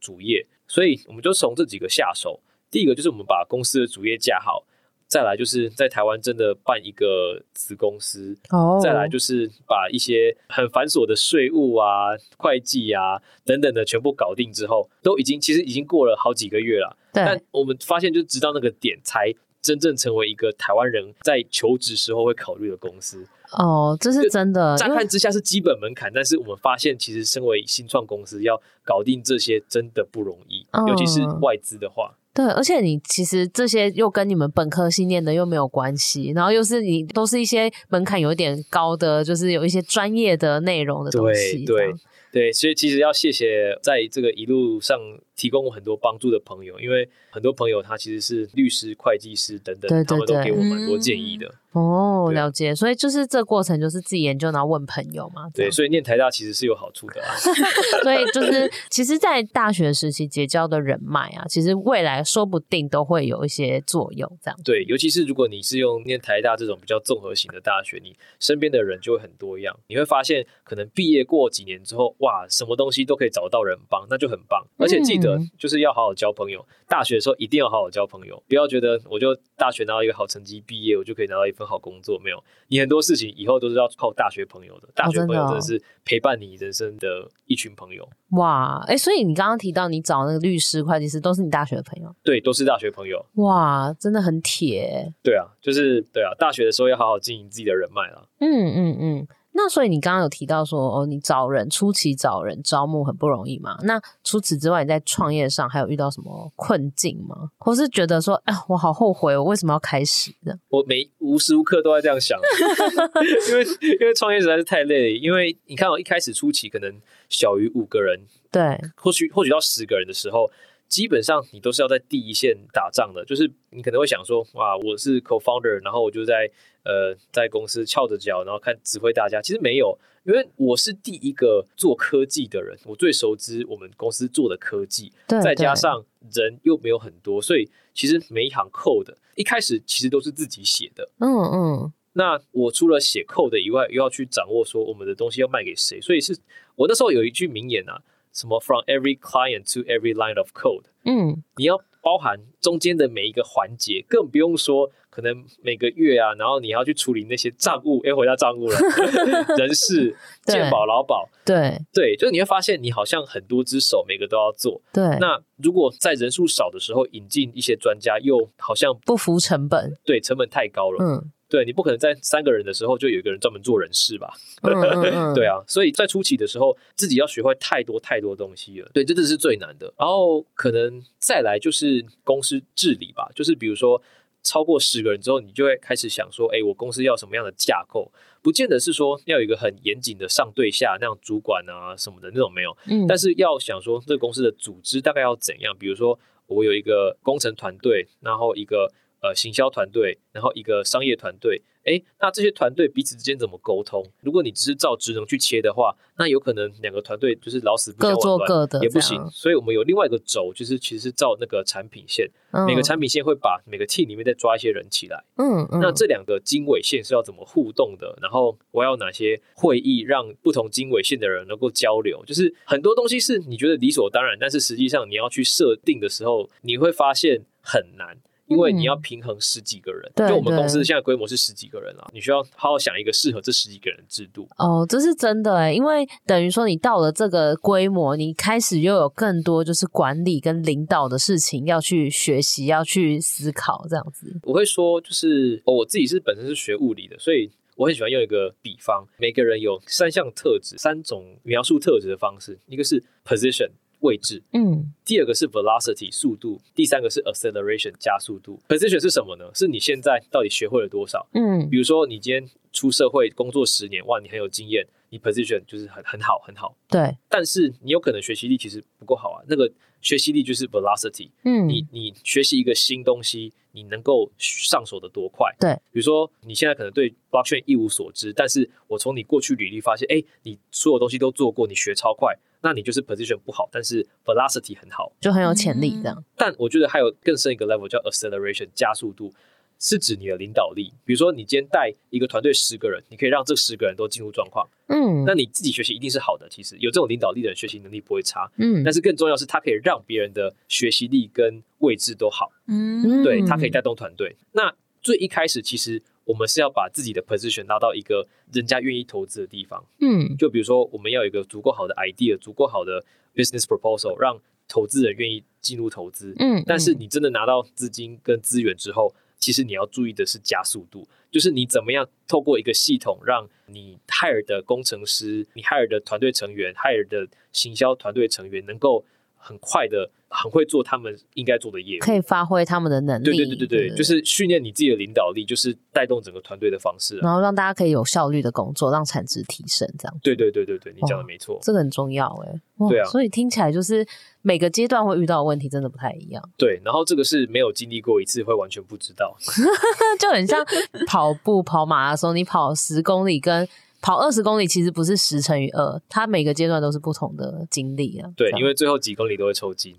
主业。所以我们就从这几个下手。第一个就是我们把公司的主业架好，再来就是在台湾真的办一个子公司，oh. 再来就是把一些很繁琐的税务啊、会计啊等等的全部搞定之后，都已经其实已经过了好几个月了。但我们发现，就直到那个点，才真正成为一个台湾人在求职时候会考虑的公司。哦，oh, 这是真的。乍看之下是基本门槛，但是我们发现，其实身为新创公司，要搞定这些真的不容易，oh. 尤其是外资的话。对，而且你其实这些又跟你们本科系念的又没有关系，然后又是你都是一些门槛有一点高的，就是有一些专业的内容的东西。对对对，所以其实要谢谢在这个一路上提供我很多帮助的朋友，因为很多朋友他其实是律师、会计师等等，对对对，他们都给我蛮多建议的。嗯哦，了解，所以就是这过程就是自己研究，然后问朋友嘛。对，所以念台大其实是有好处的啊。所以就是，其实，在大学时期结交的人脉啊，其实未来说不定都会有一些作用。这样。对，尤其是如果你是用念台大这种比较综合型的大学，你身边的人就会很多样。你会发现，可能毕业过几年之后，哇，什么东西都可以找到人帮，那就很棒。而且记得，就是要好好交朋友。嗯、大学的时候一定要好好交朋友，不要觉得我就大学拿到一个好成绩，毕业我就可以拿到一份好工作，没有，你很多事情以后都是要靠大学朋友的。大学朋友真的是陪伴你人生的一群朋友。哇，哎、欸，所以你刚刚提到你找那个律师、会计师，都是你大学的朋友？对，都是大学朋友。哇，真的很铁。对啊，就是对啊，大学的时候要好好经营自己的人脉啦。嗯嗯嗯。嗯那所以你刚刚有提到说哦，你找人初期找人招募很不容易嘛？那除此之外，你在创业上还有遇到什么困境吗？或是觉得说，哎，我好后悔，我为什么要开始呢？我每无时无刻都在这样想，因为因为创业实在是太累了。因为你看，我一开始初期可能小于五个人，对，或许或许到十个人的时候。基本上你都是要在第一线打仗的，就是你可能会想说，哇，我是 co-founder，然后我就在呃在公司翘着脚，然后看指挥大家。其实没有，因为我是第一个做科技的人，我最熟知我们公司做的科技，对对，再加上人又没有很多，所以其实每一行 code 一开始其实都是自己写的。嗯嗯，那我除了写 code 以外，又要去掌握说我们的东西要卖给谁，所以是我那时候有一句名言啊。什么？From every client to every line of code。嗯，你要包含中间的每一个环节，更不用说可能每个月啊，然后你要去处理那些账务，要回到账务了，人事、健保、劳保，对对，就是你会发现你好像很多只手，每个都要做。对，那如果在人数少的时候引进一些专家，又好像不服成本，对，成本太高了。嗯。对，你不可能在三个人的时候就有一个人专门做人事吧？嗯嗯嗯 对啊，所以在初期的时候，自己要学会太多太多东西了。对，这这是最难的。然后可能再来就是公司治理吧，就是比如说超过十个人之后，你就会开始想说，哎，我公司要什么样的架构？不见得是说要有一个很严谨的上对下那样主管啊什么的那种没有，嗯，但是要想说这个公司的组织大概要怎样？比如说我有一个工程团队，然后一个呃行销团队，然后一个商业团队。哎，那这些团队彼此之间怎么沟通？如果你只是照职能去切的话，那有可能两个团队就是老死不相往来，各做各的也不行。所以我们有另外一个轴，就是其实是照那个产品线，嗯、每个产品线会把每个 team 里面再抓一些人起来。嗯，嗯，那这两个经纬线是要怎么互动的？然后我要哪些会议让不同经纬线的人能够交流？就是很多东西是你觉得理所当然，但是实际上你要去设定的时候，你会发现很难。因为你要平衡十几个人，嗯、就我们公司现在规模是十几个人了，你需要好好想一个适合这十几个人的制度。哦，这是真的哎，因为等于说你到了这个规模，你开始又有更多就是管理跟领导的事情要去学习，要去思考这样子。我会说，就是、哦、我自己是本身是学物理的，所以我很喜欢用一个比方，每个人有三项特质，三种描述特质的方式，一个是 position。位置，嗯，第二个是 velocity 速度，第三个是 acceleration 加速度。position 是什么呢？是你现在到底学会了多少？嗯，比如说你今天出社会工作十年，哇，你很有经验，你 position 就是很很好很好。对，但是你有可能学习力其实不够好啊。那个学习力就是 velocity，嗯，你你学习一个新东西，你能够上手的多快？对，比如说你现在可能对 blockchain 一无所知，但是我从你过去履历发现，哎，你所有东西都做过，你学超快。那你就是 position 不好，但是 velocity 很好，就很有潜力这样。但我觉得还有更深一个 level 叫 acceleration 加速度，是指你的领导力。比如说你今天带一个团队十个人，你可以让这十个人都进入状况。嗯，那你自己学习一定是好的。其实有这种领导力的人，学习能力不会差。嗯，但是更重要是，他可以让别人的学习力跟位置都好。嗯，对，他可以带动团队。那最一开始其实。我们是要把自己的 position 拉到一个人家愿意投资的地方，嗯，就比如说我们要有一个足够好的 idea，足够好的 business proposal，让投资人愿意进入投资，嗯，但是你真的拿到资金跟资源之后，其实你要注意的是加速度，就是你怎么样透过一个系统，让你 hire 的工程师、你 hire 的团队成员、hire 的行销团队成员能够很快的。很会做他们应该做的业务，可以发挥他们的能力。对对对对对，对就是训练你自己的领导力，就是带动整个团队的方式，然后让大家可以有效率的工作，让产值提升，这样。对对对对对，你讲的没错，这个很重要哎。对啊，所以听起来就是每个阶段会遇到的问题真的不太一样。对，然后这个是没有经历过一次会完全不知道，就很像跑步跑马拉松，你跑十公里跟。跑二十公里其实不是十乘以二，它每个阶段都是不同的经历啊。对，因为最后几公里都会抽筋。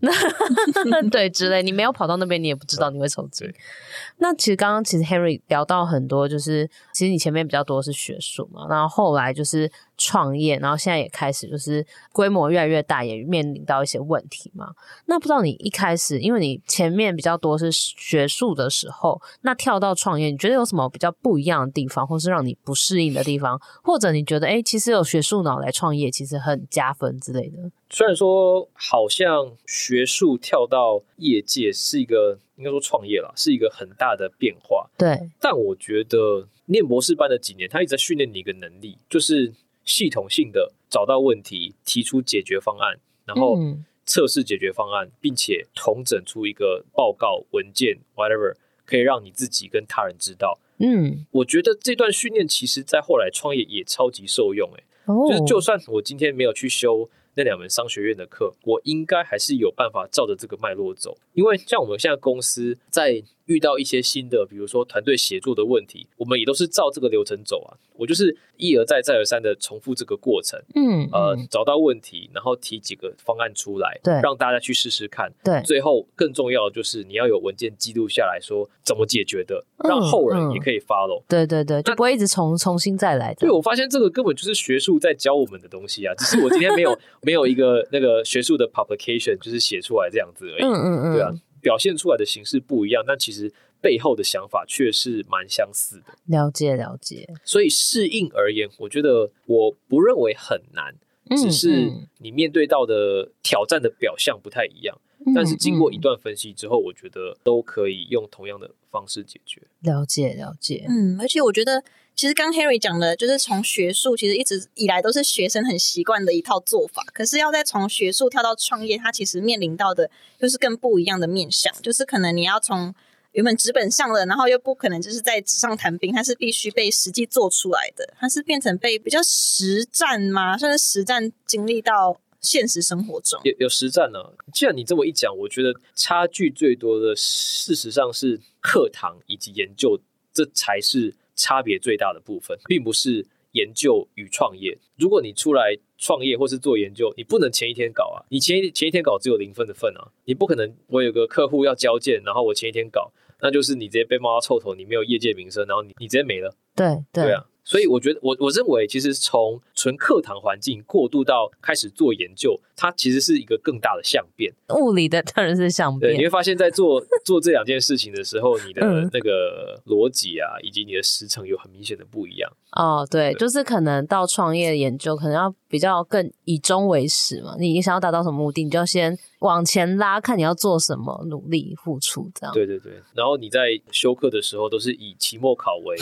对，之类，你没有跑到那边，你也不知道你会抽筋。那其实刚刚其实 Henry 聊到很多，就是其实你前面比较多是学术嘛，然后后来就是。创业，然后现在也开始就是规模越来越大，也面临到一些问题嘛。那不知道你一开始，因为你前面比较多是学术的时候，那跳到创业，你觉得有什么比较不一样的地方，或是让你不适应的地方，或者你觉得哎，其实有学术脑来创业，其实很加分之类的？虽然说好像学术跳到业界是一个，应该说创业啦，是一个很大的变化。对，但我觉得念博士班的几年，他一直在训练你一个能力，就是。系统性的找到问题，提出解决方案，然后测试解决方案，嗯、并且统整出一个报告文件，whatever，可以让你自己跟他人知道。嗯，我觉得这段训练其实在后来创业也超级受用。哎，哦，就是就算我今天没有去修那两门商学院的课，我应该还是有办法照着这个脉络走。因为像我们现在公司在遇到一些新的，比如说团队协作的问题，我们也都是照这个流程走啊。我就是一而再、再而三的重复这个过程，嗯，呃，找到问题，然后提几个方案出来，对，让大家去试试看，对，最后更重要的就是你要有文件记录下来说怎么解决的，嗯、让后人也可以 follow，对对对，就不会一直重重新再来。对，我发现这个根本就是学术在教我们的东西啊，只是我今天没有没有一个那个学术的 publication，就是写出来这样子而已，嗯嗯嗯，对啊，表现出来的形式不一样，但其实。背后的想法却是蛮相似的，了解了解。所以适应而言，我觉得我不认为很难，只是你面对到的挑战的表象不太一样。但是经过一段分析之后，我觉得都可以用同样的方式解决。了解了解，嗯，而且我觉得其实刚 Harry 讲的，就是从学术其实一直以来都是学生很习惯的一套做法，可是要再从学术跳到创业，它其实面临到的就是更不一样的面向，就是可能你要从原本纸本上的，然后又不可能就是在纸上谈兵，它是必须被实际做出来的，它是变成被比较实战嘛？算是实战经历到。现实生活中有有实战呢、既然你这么一讲，我觉得差距最多的，事实上是课堂以及研究，这才是差别最大的部分，并不是研究与创业。如果你出来创业或是做研究，你不能前一天搞啊，你前一前一天搞只有零分的份啊，你不可能。我有个客户要交件，然后我前一天搞，那就是你直接被骂到臭头，你没有业界名声，然后你你直接没了。对对，对啊。所以我觉得，我我认为，其实从纯课堂环境过渡到开始做研究，它其实是一个更大的相变。物理的当然是相变。对，你会发现在做做这两件事情的时候，你的那个逻辑啊，以及你的时程有很明显的不一样。哦，对，对，就是可能到创业研究，可能要比较更以终为始嘛。你你想要达到什么目的，你就要先往前拉，看你要做什么，努力付出这样。对对对。然后你在修课的时候，都是以期末考为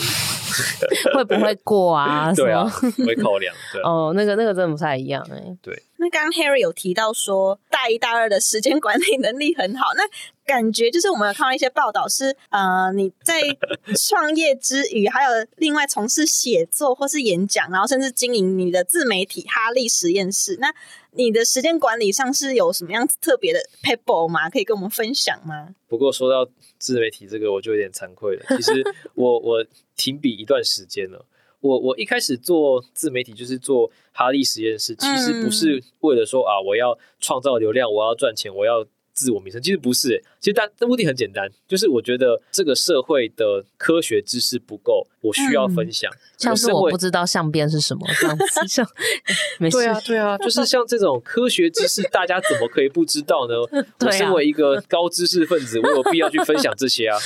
会不会。过啊，对啊，会考量。对哦，那个那个真的不太一样哎、欸。对，那刚刚 Harry 有提到说大一、大二的时间管理能力很好，那感觉就是我们有看到一些报道是，呃，你在 创业之余，还有另外从事写作或是演讲，然后甚至经营你的自媒体哈利实验室。那你的时间管理上是有什么样子特别的 pebble 吗？可以跟我们分享吗？不过说到自媒体这个，我就有点惭愧了。其实 我我停笔一段时间了。我我一开始做自媒体就是做哈利实验室，其实不是为了说啊，我要创造流量，我要赚钱，我要自我名声，其实不是、欸。其实大的目的很简单，就是我觉得这个社会的科学知识不够，我需要分享。像、嗯、是我不知道相变是什么 这样子，像没事。对啊，对啊，就是像这种科学知识，大家怎么可以不知道呢？我身为一个高知识分子，我有必要去分享这些啊。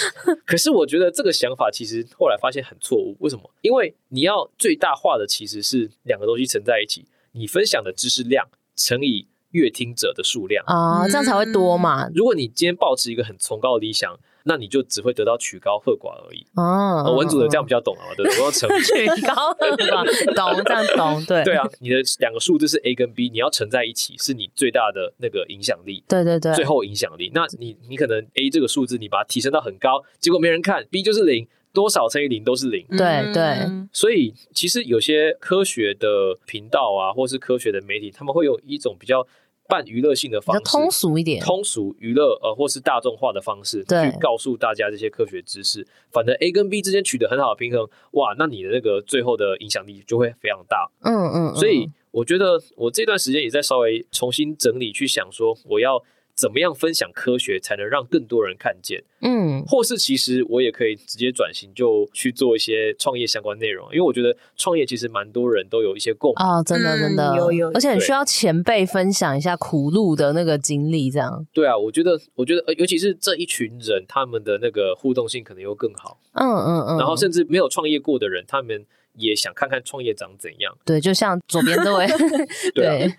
可是我觉得这个想法其实后来发现很错误。为什么？因为你要最大化的其实是两个东西乘在一起，你分享的知识量乘以。阅听者的数量啊、哦，这样才会多嘛。如果你今天抱持一个很崇高的理想，那你就只会得到曲高和寡而已。哦，文组的这样比较懂啊，对不对？我要乘曲高和寡，懂这样懂，对对啊。你的两个数字是 A 跟 B，你要乘在一起，是你最大的那个影响力。对对对，最后影响力。那你你可能 A 这个数字你把它提升到很高，结果没人看，B 就是零。多少乘以零都是零，对对，所以其实有些科学的频道啊，或是科学的媒体，他们会用一种比较半娱乐性的方式，通俗一点，通俗娱乐呃，或是大众化的方式，去告诉大家这些科学知识。反正 A 跟 B 之间取得很好的平衡，哇，那你的那个最后的影响力就会非常大。嗯嗯，所以我觉得我这段时间也在稍微重新整理，去想说我要。怎么样分享科学才能让更多人看见？嗯，或是其实我也可以直接转型，就去做一些创业相关内容，因为我觉得创业其实蛮多人都有一些共鸣啊、哦，真的真的、嗯、有有，而且很需要前辈分享一下苦路的那个经历，这样。对啊，我觉得我觉得，尤其是这一群人，他们的那个互动性可能又更好。嗯嗯嗯，然后甚至没有创业过的人，他们也想看看创业长怎样。对，就像左边这位，对。对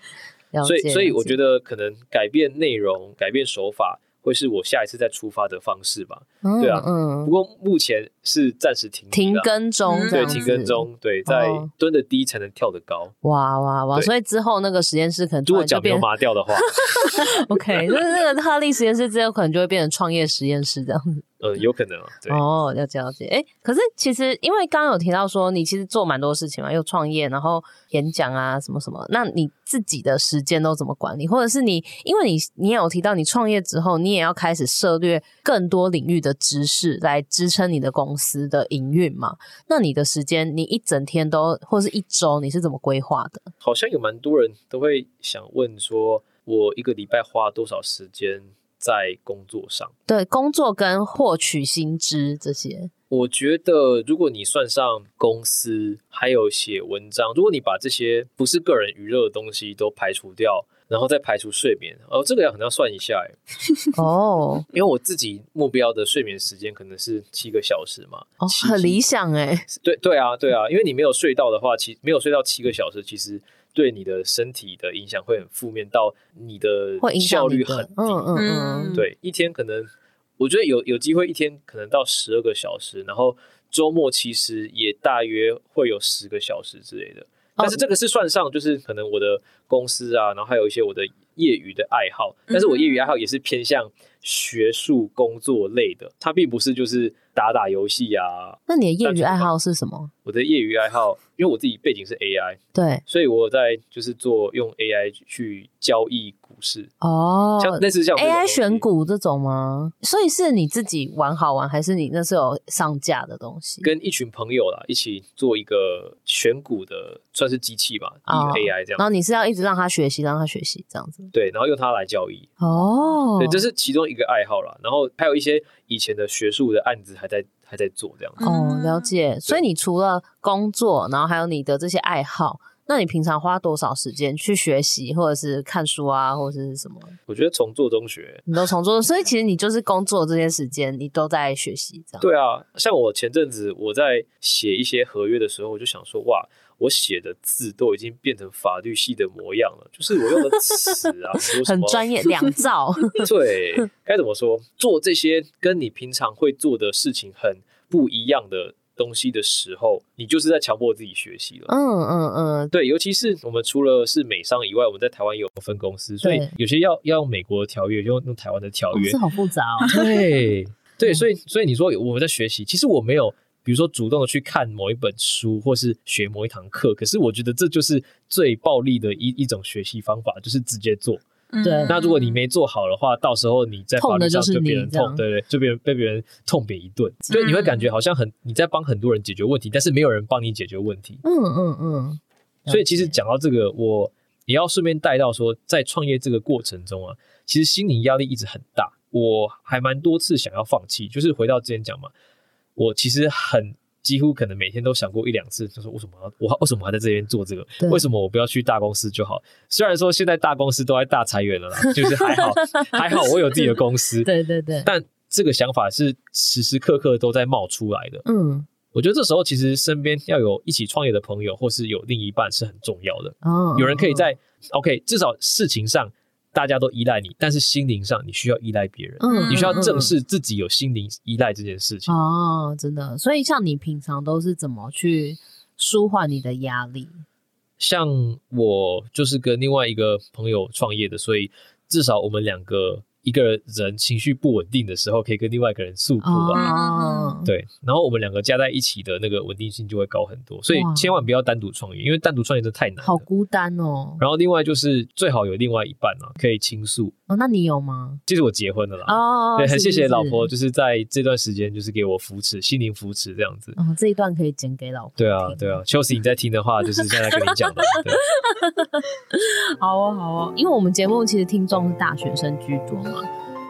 所以，所以我觉得可能改变内容、改变手法，会是我下一次再出发的方式吧。嗯、对啊，嗯。不过目前是暂时停停更中，对，停更中，对，在蹲的低才能跳得高。哇哇哇！所以之后那个实验室可能如果脚没有麻掉的话，OK，就是那个哈利实验室之后可能就会变成创业实验室这样子。呃，有可能啊，对哦，了解了解。哎，可是其实因为刚刚有提到说，你其实做蛮多事情嘛，又创业，然后演讲啊，什么什么。那你自己的时间都怎么管理？或者是你，因为你你也有提到，你创业之后，你也要开始涉猎更多领域的知识来支撑你的公司的营运嘛？那你的时间，你一整天都，或者是一周，你是怎么规划的？好像有蛮多人都会想问说，我一个礼拜花多少时间？在工作上，对工作跟获取薪资这些，我觉得如果你算上公司，还有写文章，如果你把这些不是个人娱乐的东西都排除掉，然后再排除睡眠，哦，这个要可能要算一下哎。哦，因为我自己目标的睡眠时间可能是七个小时嘛，哦，很理想哎。对对啊，对啊，因为你没有睡到的话，其没有睡到七个小时，其实对你的身体的影响会很负面，到你的效率很低。嗯嗯嗯，对，一天可能我觉得有有机会一天可能到十二个小时，然后周末其实也大约会有十个小时之类的。但是这个是算上，就是可能我的公司啊，然后还有一些我的业余的爱好。但是我业余爱好也是偏向学术工作类的，它并不是就是打打游戏啊。那你的业余爱好是什么？我的业余爱好，因为我自己背景是 AI，对，所以我在就是做用 AI 去交易。是哦，像类似像 AI 选股这种吗？所以是你自己玩好玩，还是你那时候有上架的东西？跟一群朋友啦，一起做一个选股的，算是机器吧，一个 AI 这样。然后你是要一直让他学习，让他学习这样子。对，然后用它来交易。哦，对，这是其中一个爱好啦。然后还有一些以前的学术的案子还在还在做这样子。哦，了解。所以你除了工作，然后还有你的这些爱好。那你平常花多少时间去学习，或者是看书啊，或者是什么？我觉得从做中学，你都从做，所以其实你就是工作这些时间，你都在学习，这样。对啊，像我前阵子我在写一些合约的时候，我就想说，哇，我写的字都已经变成法律系的模样了，就是我用的词啊，很专业，两造。对，该怎么说？做这些跟你平常会做的事情很不一样的东西的时候，你就是在强迫自己学习了。嗯嗯嗯，对，尤其是我们除了是美商以外，我们在台湾也有分公司，所以有些要要用美国的条约，就用台湾的条约，是好复杂哦。对对，所以所以你说我们在学习，其实我没有，比如说主动的去看某一本书，或是学某一堂课，可是我觉得这就是最暴力的一一种学习方法，就是直接做。对，那如果你没做好的话，到时候你在法律上就别人痛，对对，就别人被别人痛扁一顿，所以你会感觉好像很你在帮很多人解决问题，但是没有人帮你解决问题。嗯嗯嗯。所以其实讲到这个，我也要顺便带到说，在创业这个过程中啊，其实心理压力一直很大，我还蛮多次想要放弃，就是回到之前讲嘛，我其实很。几乎可能每天都想过一两次，就说为什么要我为什么还在这边做这个？为什么我不要去大公司就好？虽然说现在大公司都在大裁员了啦，就是还好还好我有自己的公司。对对对。但这个想法是时时刻刻都在冒出来的。嗯，我觉得这时候其实身边要有一起创业的朋友，或是有另一半是很重要的。哦，有人可以在 OK，至少事情上。大家都依赖你，但是心灵上你需要依赖别人，嗯，你需要正视自己有心灵依赖这件事情。哦，真的，所以像你平常都是怎么去舒缓你的压力？像我就是跟另外一个朋友创业的，所以至少我们两个。一个人情绪不稳定的时候，可以跟另外一个人诉苦啊。Oh. 对，然后我们两个加在一起的那个稳定性就会高很多。所以千万不要单独创业，因为单独创业真的太难，好孤单哦。然后另外就是最好有另外一半啊，可以倾诉。哦，那你有吗？其实我结婚了啦。哦，对，很谢谢老婆，就是在这段时间就是给我扶持，心灵扶持这样子。哦，这一段可以剪给老婆。对啊，对啊，Chelsea 你在听的话，就是现在跟你讲的。对 好哦，好哦，因为我们节目其实听众是大学生居多嘛。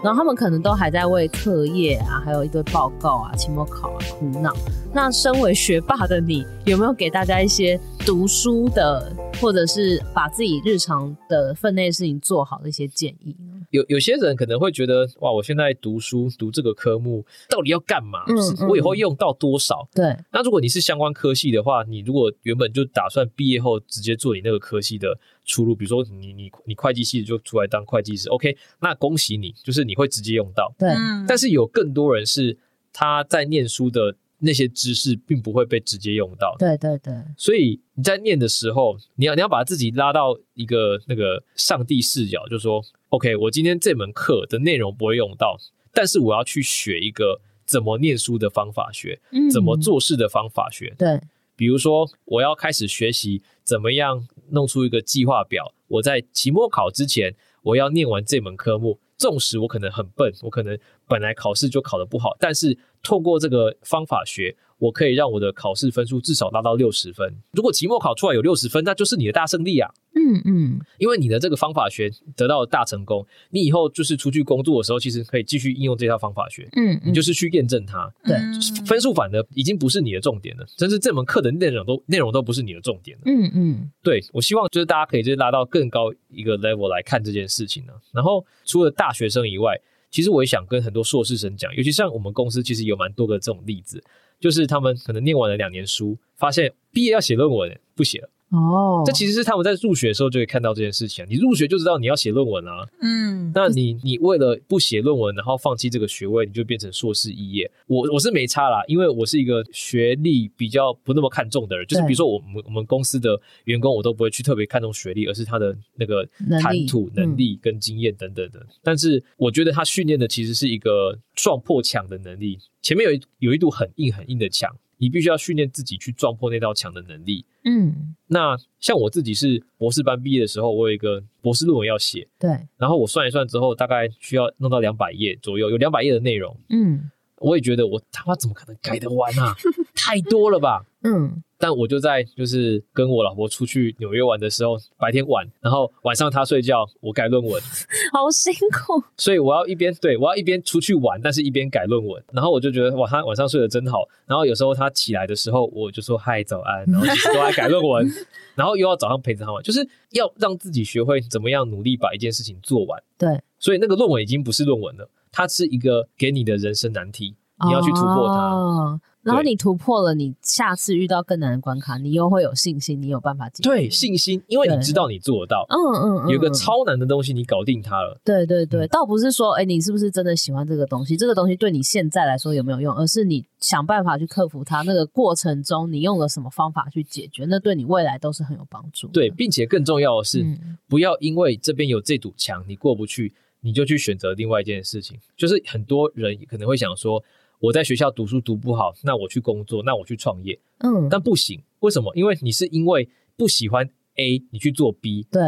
然后他们可能都还在为课业啊，还有一堆报告啊、期末考啊苦恼。那身为学霸的你，有没有给大家一些读书的，或者是把自己日常的分内事情做好的一些建议呢？有有些人可能会觉得，哇，我现在读书读这个科目到底要干嘛？嗯嗯，我以后用到多少？对。那如果你是相关科系的话，你如果原本就打算毕业后直接做你那个科系的出路，比如说你你你会计系就出来当会计师，OK，那恭喜你，就是你会直接用到。对。但是有更多人是他在念书的。那些知识并不会被直接用到，对对对，所以你在念的时候，你要你要把自己拉到一个那个上帝视角，就是说，OK，我今天这门课的内容不会用到，但是我要去学一个怎么念书的方法学，嗯，怎么做事的方法学，对，比如说我要开始学习怎么样弄出一个计划表，我在期末考之前，我要念完这门科目。纵使我可能很笨，我可能本来考试就考得不好，但是透过这个方法学，我可以让我的考试分数至少拉到六十分。如果期末考出来有六十分，那就是你的大胜利啊！嗯嗯，因为你的这个方法学得到了大成功，你以后就是出去工作的时候，其实可以继续应用这套方法学。嗯，嗯，你就是去验证它。对，分数反而已经不是你的重点了，甚至这门课的内容都内容都不是你的重点了。嗯嗯，对，我希望就是大家可以就是拉到更高一个 level 来看这件事情呢。然后除了大学生以外，其实我也想跟很多硕士生讲，尤其像我们公司其实有蛮多个这种例子。就是他们可能念完了两年书，发现毕业要写论文，不写了，哦，这其实是他们在入学的时候就会看到这件事情。你入学就知道你要写论文啊，嗯，那你你为了不写论文，然后放弃这个学位，你就变成硕士肄业。我我是没差啦，因为我是一个学历比较不那么看重的人，就是比如说我们我们公司的员工，我都不会去特别看重学历，而是他的那个谈吐能力跟经验等等的。但是我觉得他训练的其实是一个撞破墙的能力，前面有一有一堵很硬很硬的墙。你必须要训练自己去撞破那道墙的能力。嗯，那像我自己是博士班毕业的时候，我有一个博士论文要写。对。然后我算一算之后，大概需要弄到两百页左右，有两百页的内容。嗯。我也觉得我他妈怎么可能改得完啊？太多了吧？嗯。但我就在就是跟我老婆出去纽约玩的时候，白天玩，然后晚上她睡觉，我改论文，好辛苦。所以我要一边对我要一边出去玩，但是一边改论文。然后我就觉得哇，她晚上睡得真好。然后有时候她起来的时候，我就说嗨早安，然后都在改论文，然后又要早上陪着她玩，就是要让自己学会怎么样努力把一件事情做完。对，所以那个论文已经不是论文了，它是一个给你的人生难题，你要去突破它。哦然后你突破了，你下次遇到更难的关卡，你又会有信心，你有办法解决。对，信心，因为你知道你做得到。嗯嗯嗯，有一个超难的东西，你搞定它了。对对对，倒不是说，哎，你是不是真的喜欢这个东西？这个东西对你现在来说有没有用？而是你想办法去克服它。那个过程中，你用了什么方法去解决？那对你未来都是很有帮助。对，并且更重要的是，不要因为这边有这堵墙，你过不去，你就去选择另外一件事情。就是很多人可能会想说。我在学校读书读不好，那我去工作，那我去创业，嗯，但不行，为什么？因为你是因为不喜欢 A，你去做 B，对，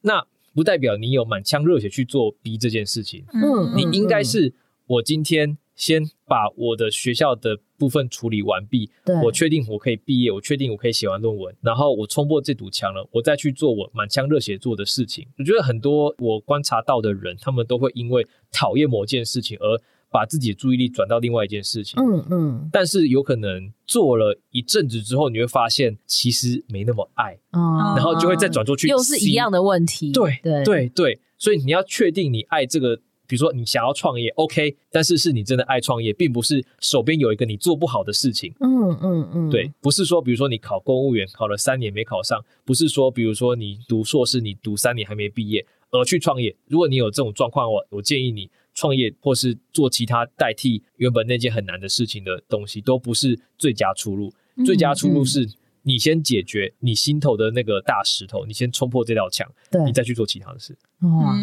那不代表你有满腔热血去做 B 这件事情，嗯，你应该是我今天先把我的学校的部分处理完毕，我确定我可以毕业，我确定我可以写完论文，然后我冲破这堵墙了，我再去做我满腔热血做的事情。我觉得很多我观察到的人，他们都会因为讨厌某件事情而。把自己的注意力转到另外一件事情，嗯嗯，但是有可能做了一阵子之后，你会发现其实没那么爱，哦，然后就会再转出去，又是一样的问题，对对。对对，所以你要确定你爱这个，比如说你想要创业，OK，但是是你真的爱创业，并不是手边有一个你做不好的事情，嗯嗯嗯，对，不是说比如说你考公务员考了三年没考上，不是说比如说你读硕士你读三年还没毕业而去创业，如果你有这种状况，我我建议你。创业或是做其他代替原本那件很难的事情的东西，都不是最佳出路。最佳出路是你先解决你心头的那个大石头，你先冲破这道墙，对，你再去做其他的事。哇，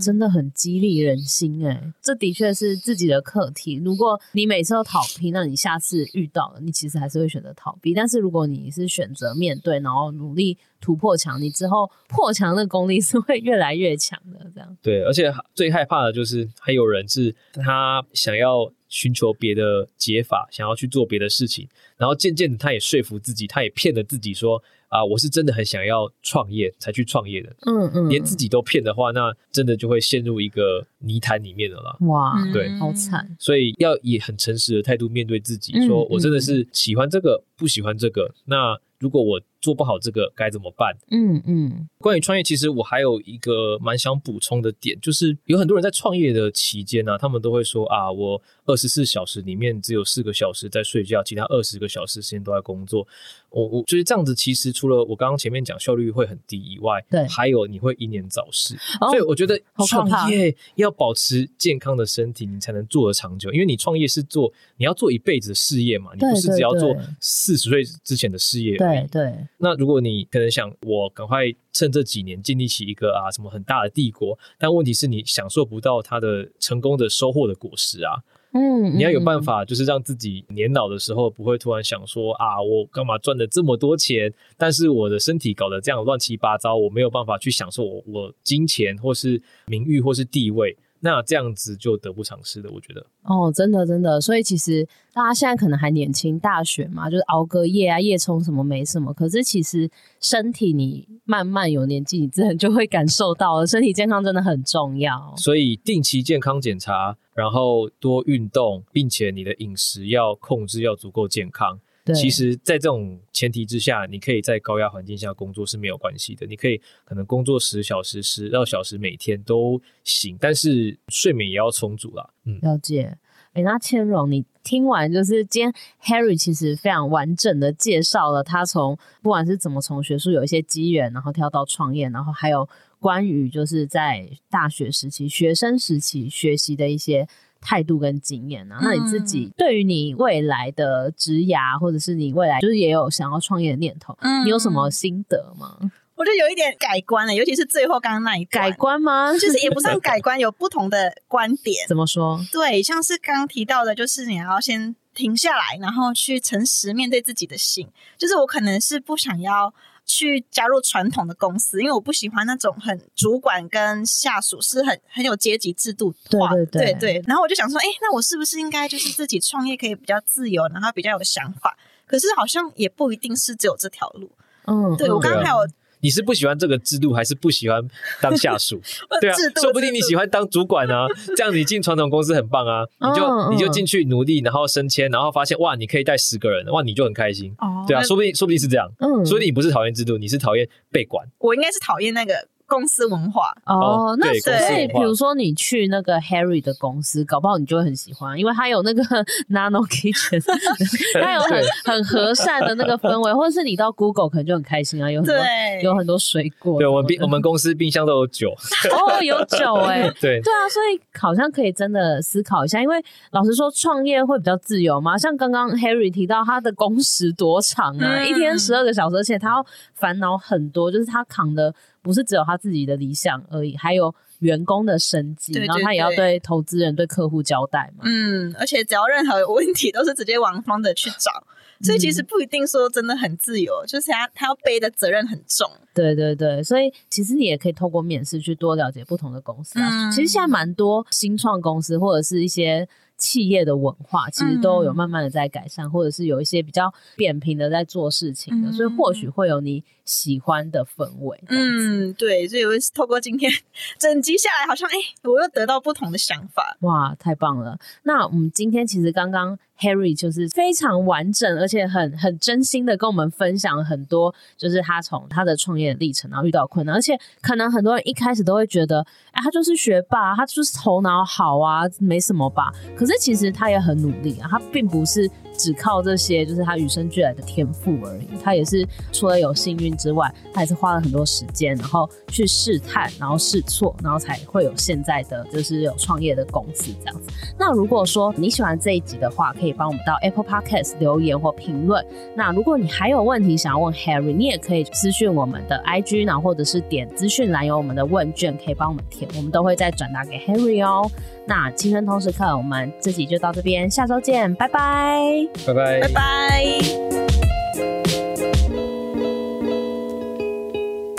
真的很激励人心哎！这的确是自己的课题。如果你每次都逃避，那你下次遇到了，你其实还是会选择逃避。但是如果你是选择面对，然后努力突破墙，你之后破墙的功力是会越来越强的。这样对，而且最害怕的就是还有人是他想要寻求别的解法，想要去做别的事情，然后渐渐的他也说服自己，他也骗了自己说。啊，我是真的很想要创业才去创业的，嗯嗯，连自己都骗的话，那真的就会陷入一个泥潭里面的了。哇，对，好惨。所以要以很诚实的态度面对自己，说我真的是喜欢这个，不喜欢这个。那如果我做不好这个该怎么办？嗯嗯，关于创业，其实我还有一个蛮想补充的点，就是有很多人在创业的期间呢、啊，他们都会说啊，我二十四小时里面只有四个小时在睡觉，其他二十个小时时间都在工作。我我就是这样子，其实除了我刚刚前面讲效率会很低以外，对，还有你会英年早逝。哦、所以我觉得创业要保持健康的身体，你才能做得长久。因为你创业是做你要做一辈子的事业嘛，你不是只要做四十岁之前的事业。对对。那如果你可能想我赶快趁这几年建立起一个啊什么很大的帝国，但问题是你享受不到它的成功的收获的果实啊。嗯，你要有办法，就是让自己年老的时候不会突然想说啊，我干嘛赚了这么多钱，但是我的身体搞得这样乱七八糟，我没有办法去享受我我金钱或是名誉或是地位。那这样子就得不偿失的，我觉得。哦，真的真的，所以其实大家现在可能还年轻，大学嘛，就是熬个夜啊，夜冲什么没什么。可是其实身体你慢慢有年纪，你自然就会感受到了，身体健康真的很重要。所以定期健康检查，然后多运动，并且你的饮食要控制，要足够健康。其实，在这种前提之下，你可以在高压环境下工作是没有关系的。你可以可能工作十小时、十二小时每天都行，但是睡眠也要充足啦。嗯，了解。哎，那千荣，你听完，就是今天 Harry 其实非常完整的介绍了他从不管是怎么从学术有一些机缘，然后跳到创业，然后还有关于就是在大学时期、学生时期学习的一些态度跟经验啊。嗯、那你自己对于你未来的职涯，或者是你未来就是也有想要创业的念头，嗯、你有什么心得吗？我就有一点改观了，尤其是最后刚刚那一改观吗？就是也不算改观，有不同的观点。怎么说？对，像是刚刚提到的，就是你要先停下来，然后去诚实面对自己的心。就是我可能是不想要去加入传统的公司，因为我不喜欢那种很主管跟下属是很很有阶级制度化。对对对，对对。然后我就想说，哎，那我是不是应该就是自己创业，可以比较自由，然后比较有想法？可是好像也不一定是只有这条路。嗯，对我刚刚还有。你是不喜欢这个制度，还是不喜欢当下属？对啊，说不定你喜欢当主管啊，这样你进传统公司很棒啊，你就你就进去努力，然后升迁，然后发现哇，你可以带十个人，哇，你就很开心。对啊，说不定说不定是这样，嗯，说不定你不是讨厌制度，你是讨厌被管。我应该是讨厌那个。公司文化。哦，那所以比如说你去那个 Harry 的公司，搞不好你就会很喜欢，因为他有那个 Nano Kitchen，他有很很和善的那个氛围，或者是你到 Google 可能就很开心啊，有很多有很多水果。对，我们冰我们公司冰箱都有酒。哦，有酒哎，对。对啊，所以好像可以真的思考一下，因为老实说创业会比较自由嘛，像刚刚 Harry 提到他的工时多长啊，一天十二个小时，而且他要烦恼很多，就是他扛的。不是只有他自己的理想而已，还有员工的生计，对对对，然后他也要对投资人、对客户交代嘛。嗯，而且只要任何有问题，都是直接往 founder 去找，所以其实不一定说真的很自由，嗯、就是他他要背的责任很重。对对对，所以其实你也可以透过面试去多了解不同的公司啊。嗯、其实现在蛮多新创公司或者是一些。企业的文化其实都有慢慢的在改善，嗯、或者是有一些比较扁平的在做事情的，嗯、所以或许会有你喜欢的氛围。嗯，对，所以我透过今天整集下来，好像哎，我又得到不同的想法。哇，太棒了！那我们今天其实刚刚。Harry 就是非常完整，而且很很真心的跟我们分享了很多，就是他从他的创业历程，然后遇到困难，而且可能很多人一开始都会觉得，哎，他就是学霸，他就是头脑好啊，没什么吧。可可是其实他也很努力啊，他并不是。只靠这些就是他与生俱来的天赋而已。他也是除了有幸运之外，他也是花了很多时间，然后去试探，然后试错，然后才会有现在的就是有创业的公司这样子。那如果说你喜欢这一集的话，可以帮我们到 Apple Podcast 留言或评论。那如果你还有问题想要问 Harry，你也可以私讯我们的 IG，然后或者是点资讯栏有我们的问卷可以帮我们填，我们都会再转达给 Harry 哦。那青春通识课，我们这集就到这边，下周见，拜拜，拜拜，拜拜。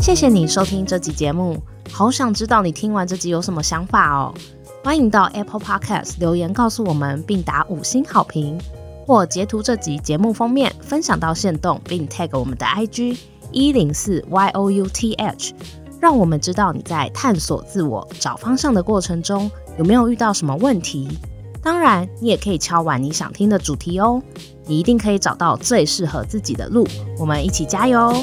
谢谢你收听这集节目，好想知道你听完这集有什么想法哦。欢迎到 Apple Podcast 留言告诉我们，并打五星好评，或截图这集节目封面分享到线动，并 tag 我们的 IG 一零四 Y O U T H，让我们知道你在探索自我、找方向的过程中。有没有遇到什么问题？当然，你也可以敲完你想听的主题哦。你一定可以找到最适合自己的路。我们一起加油！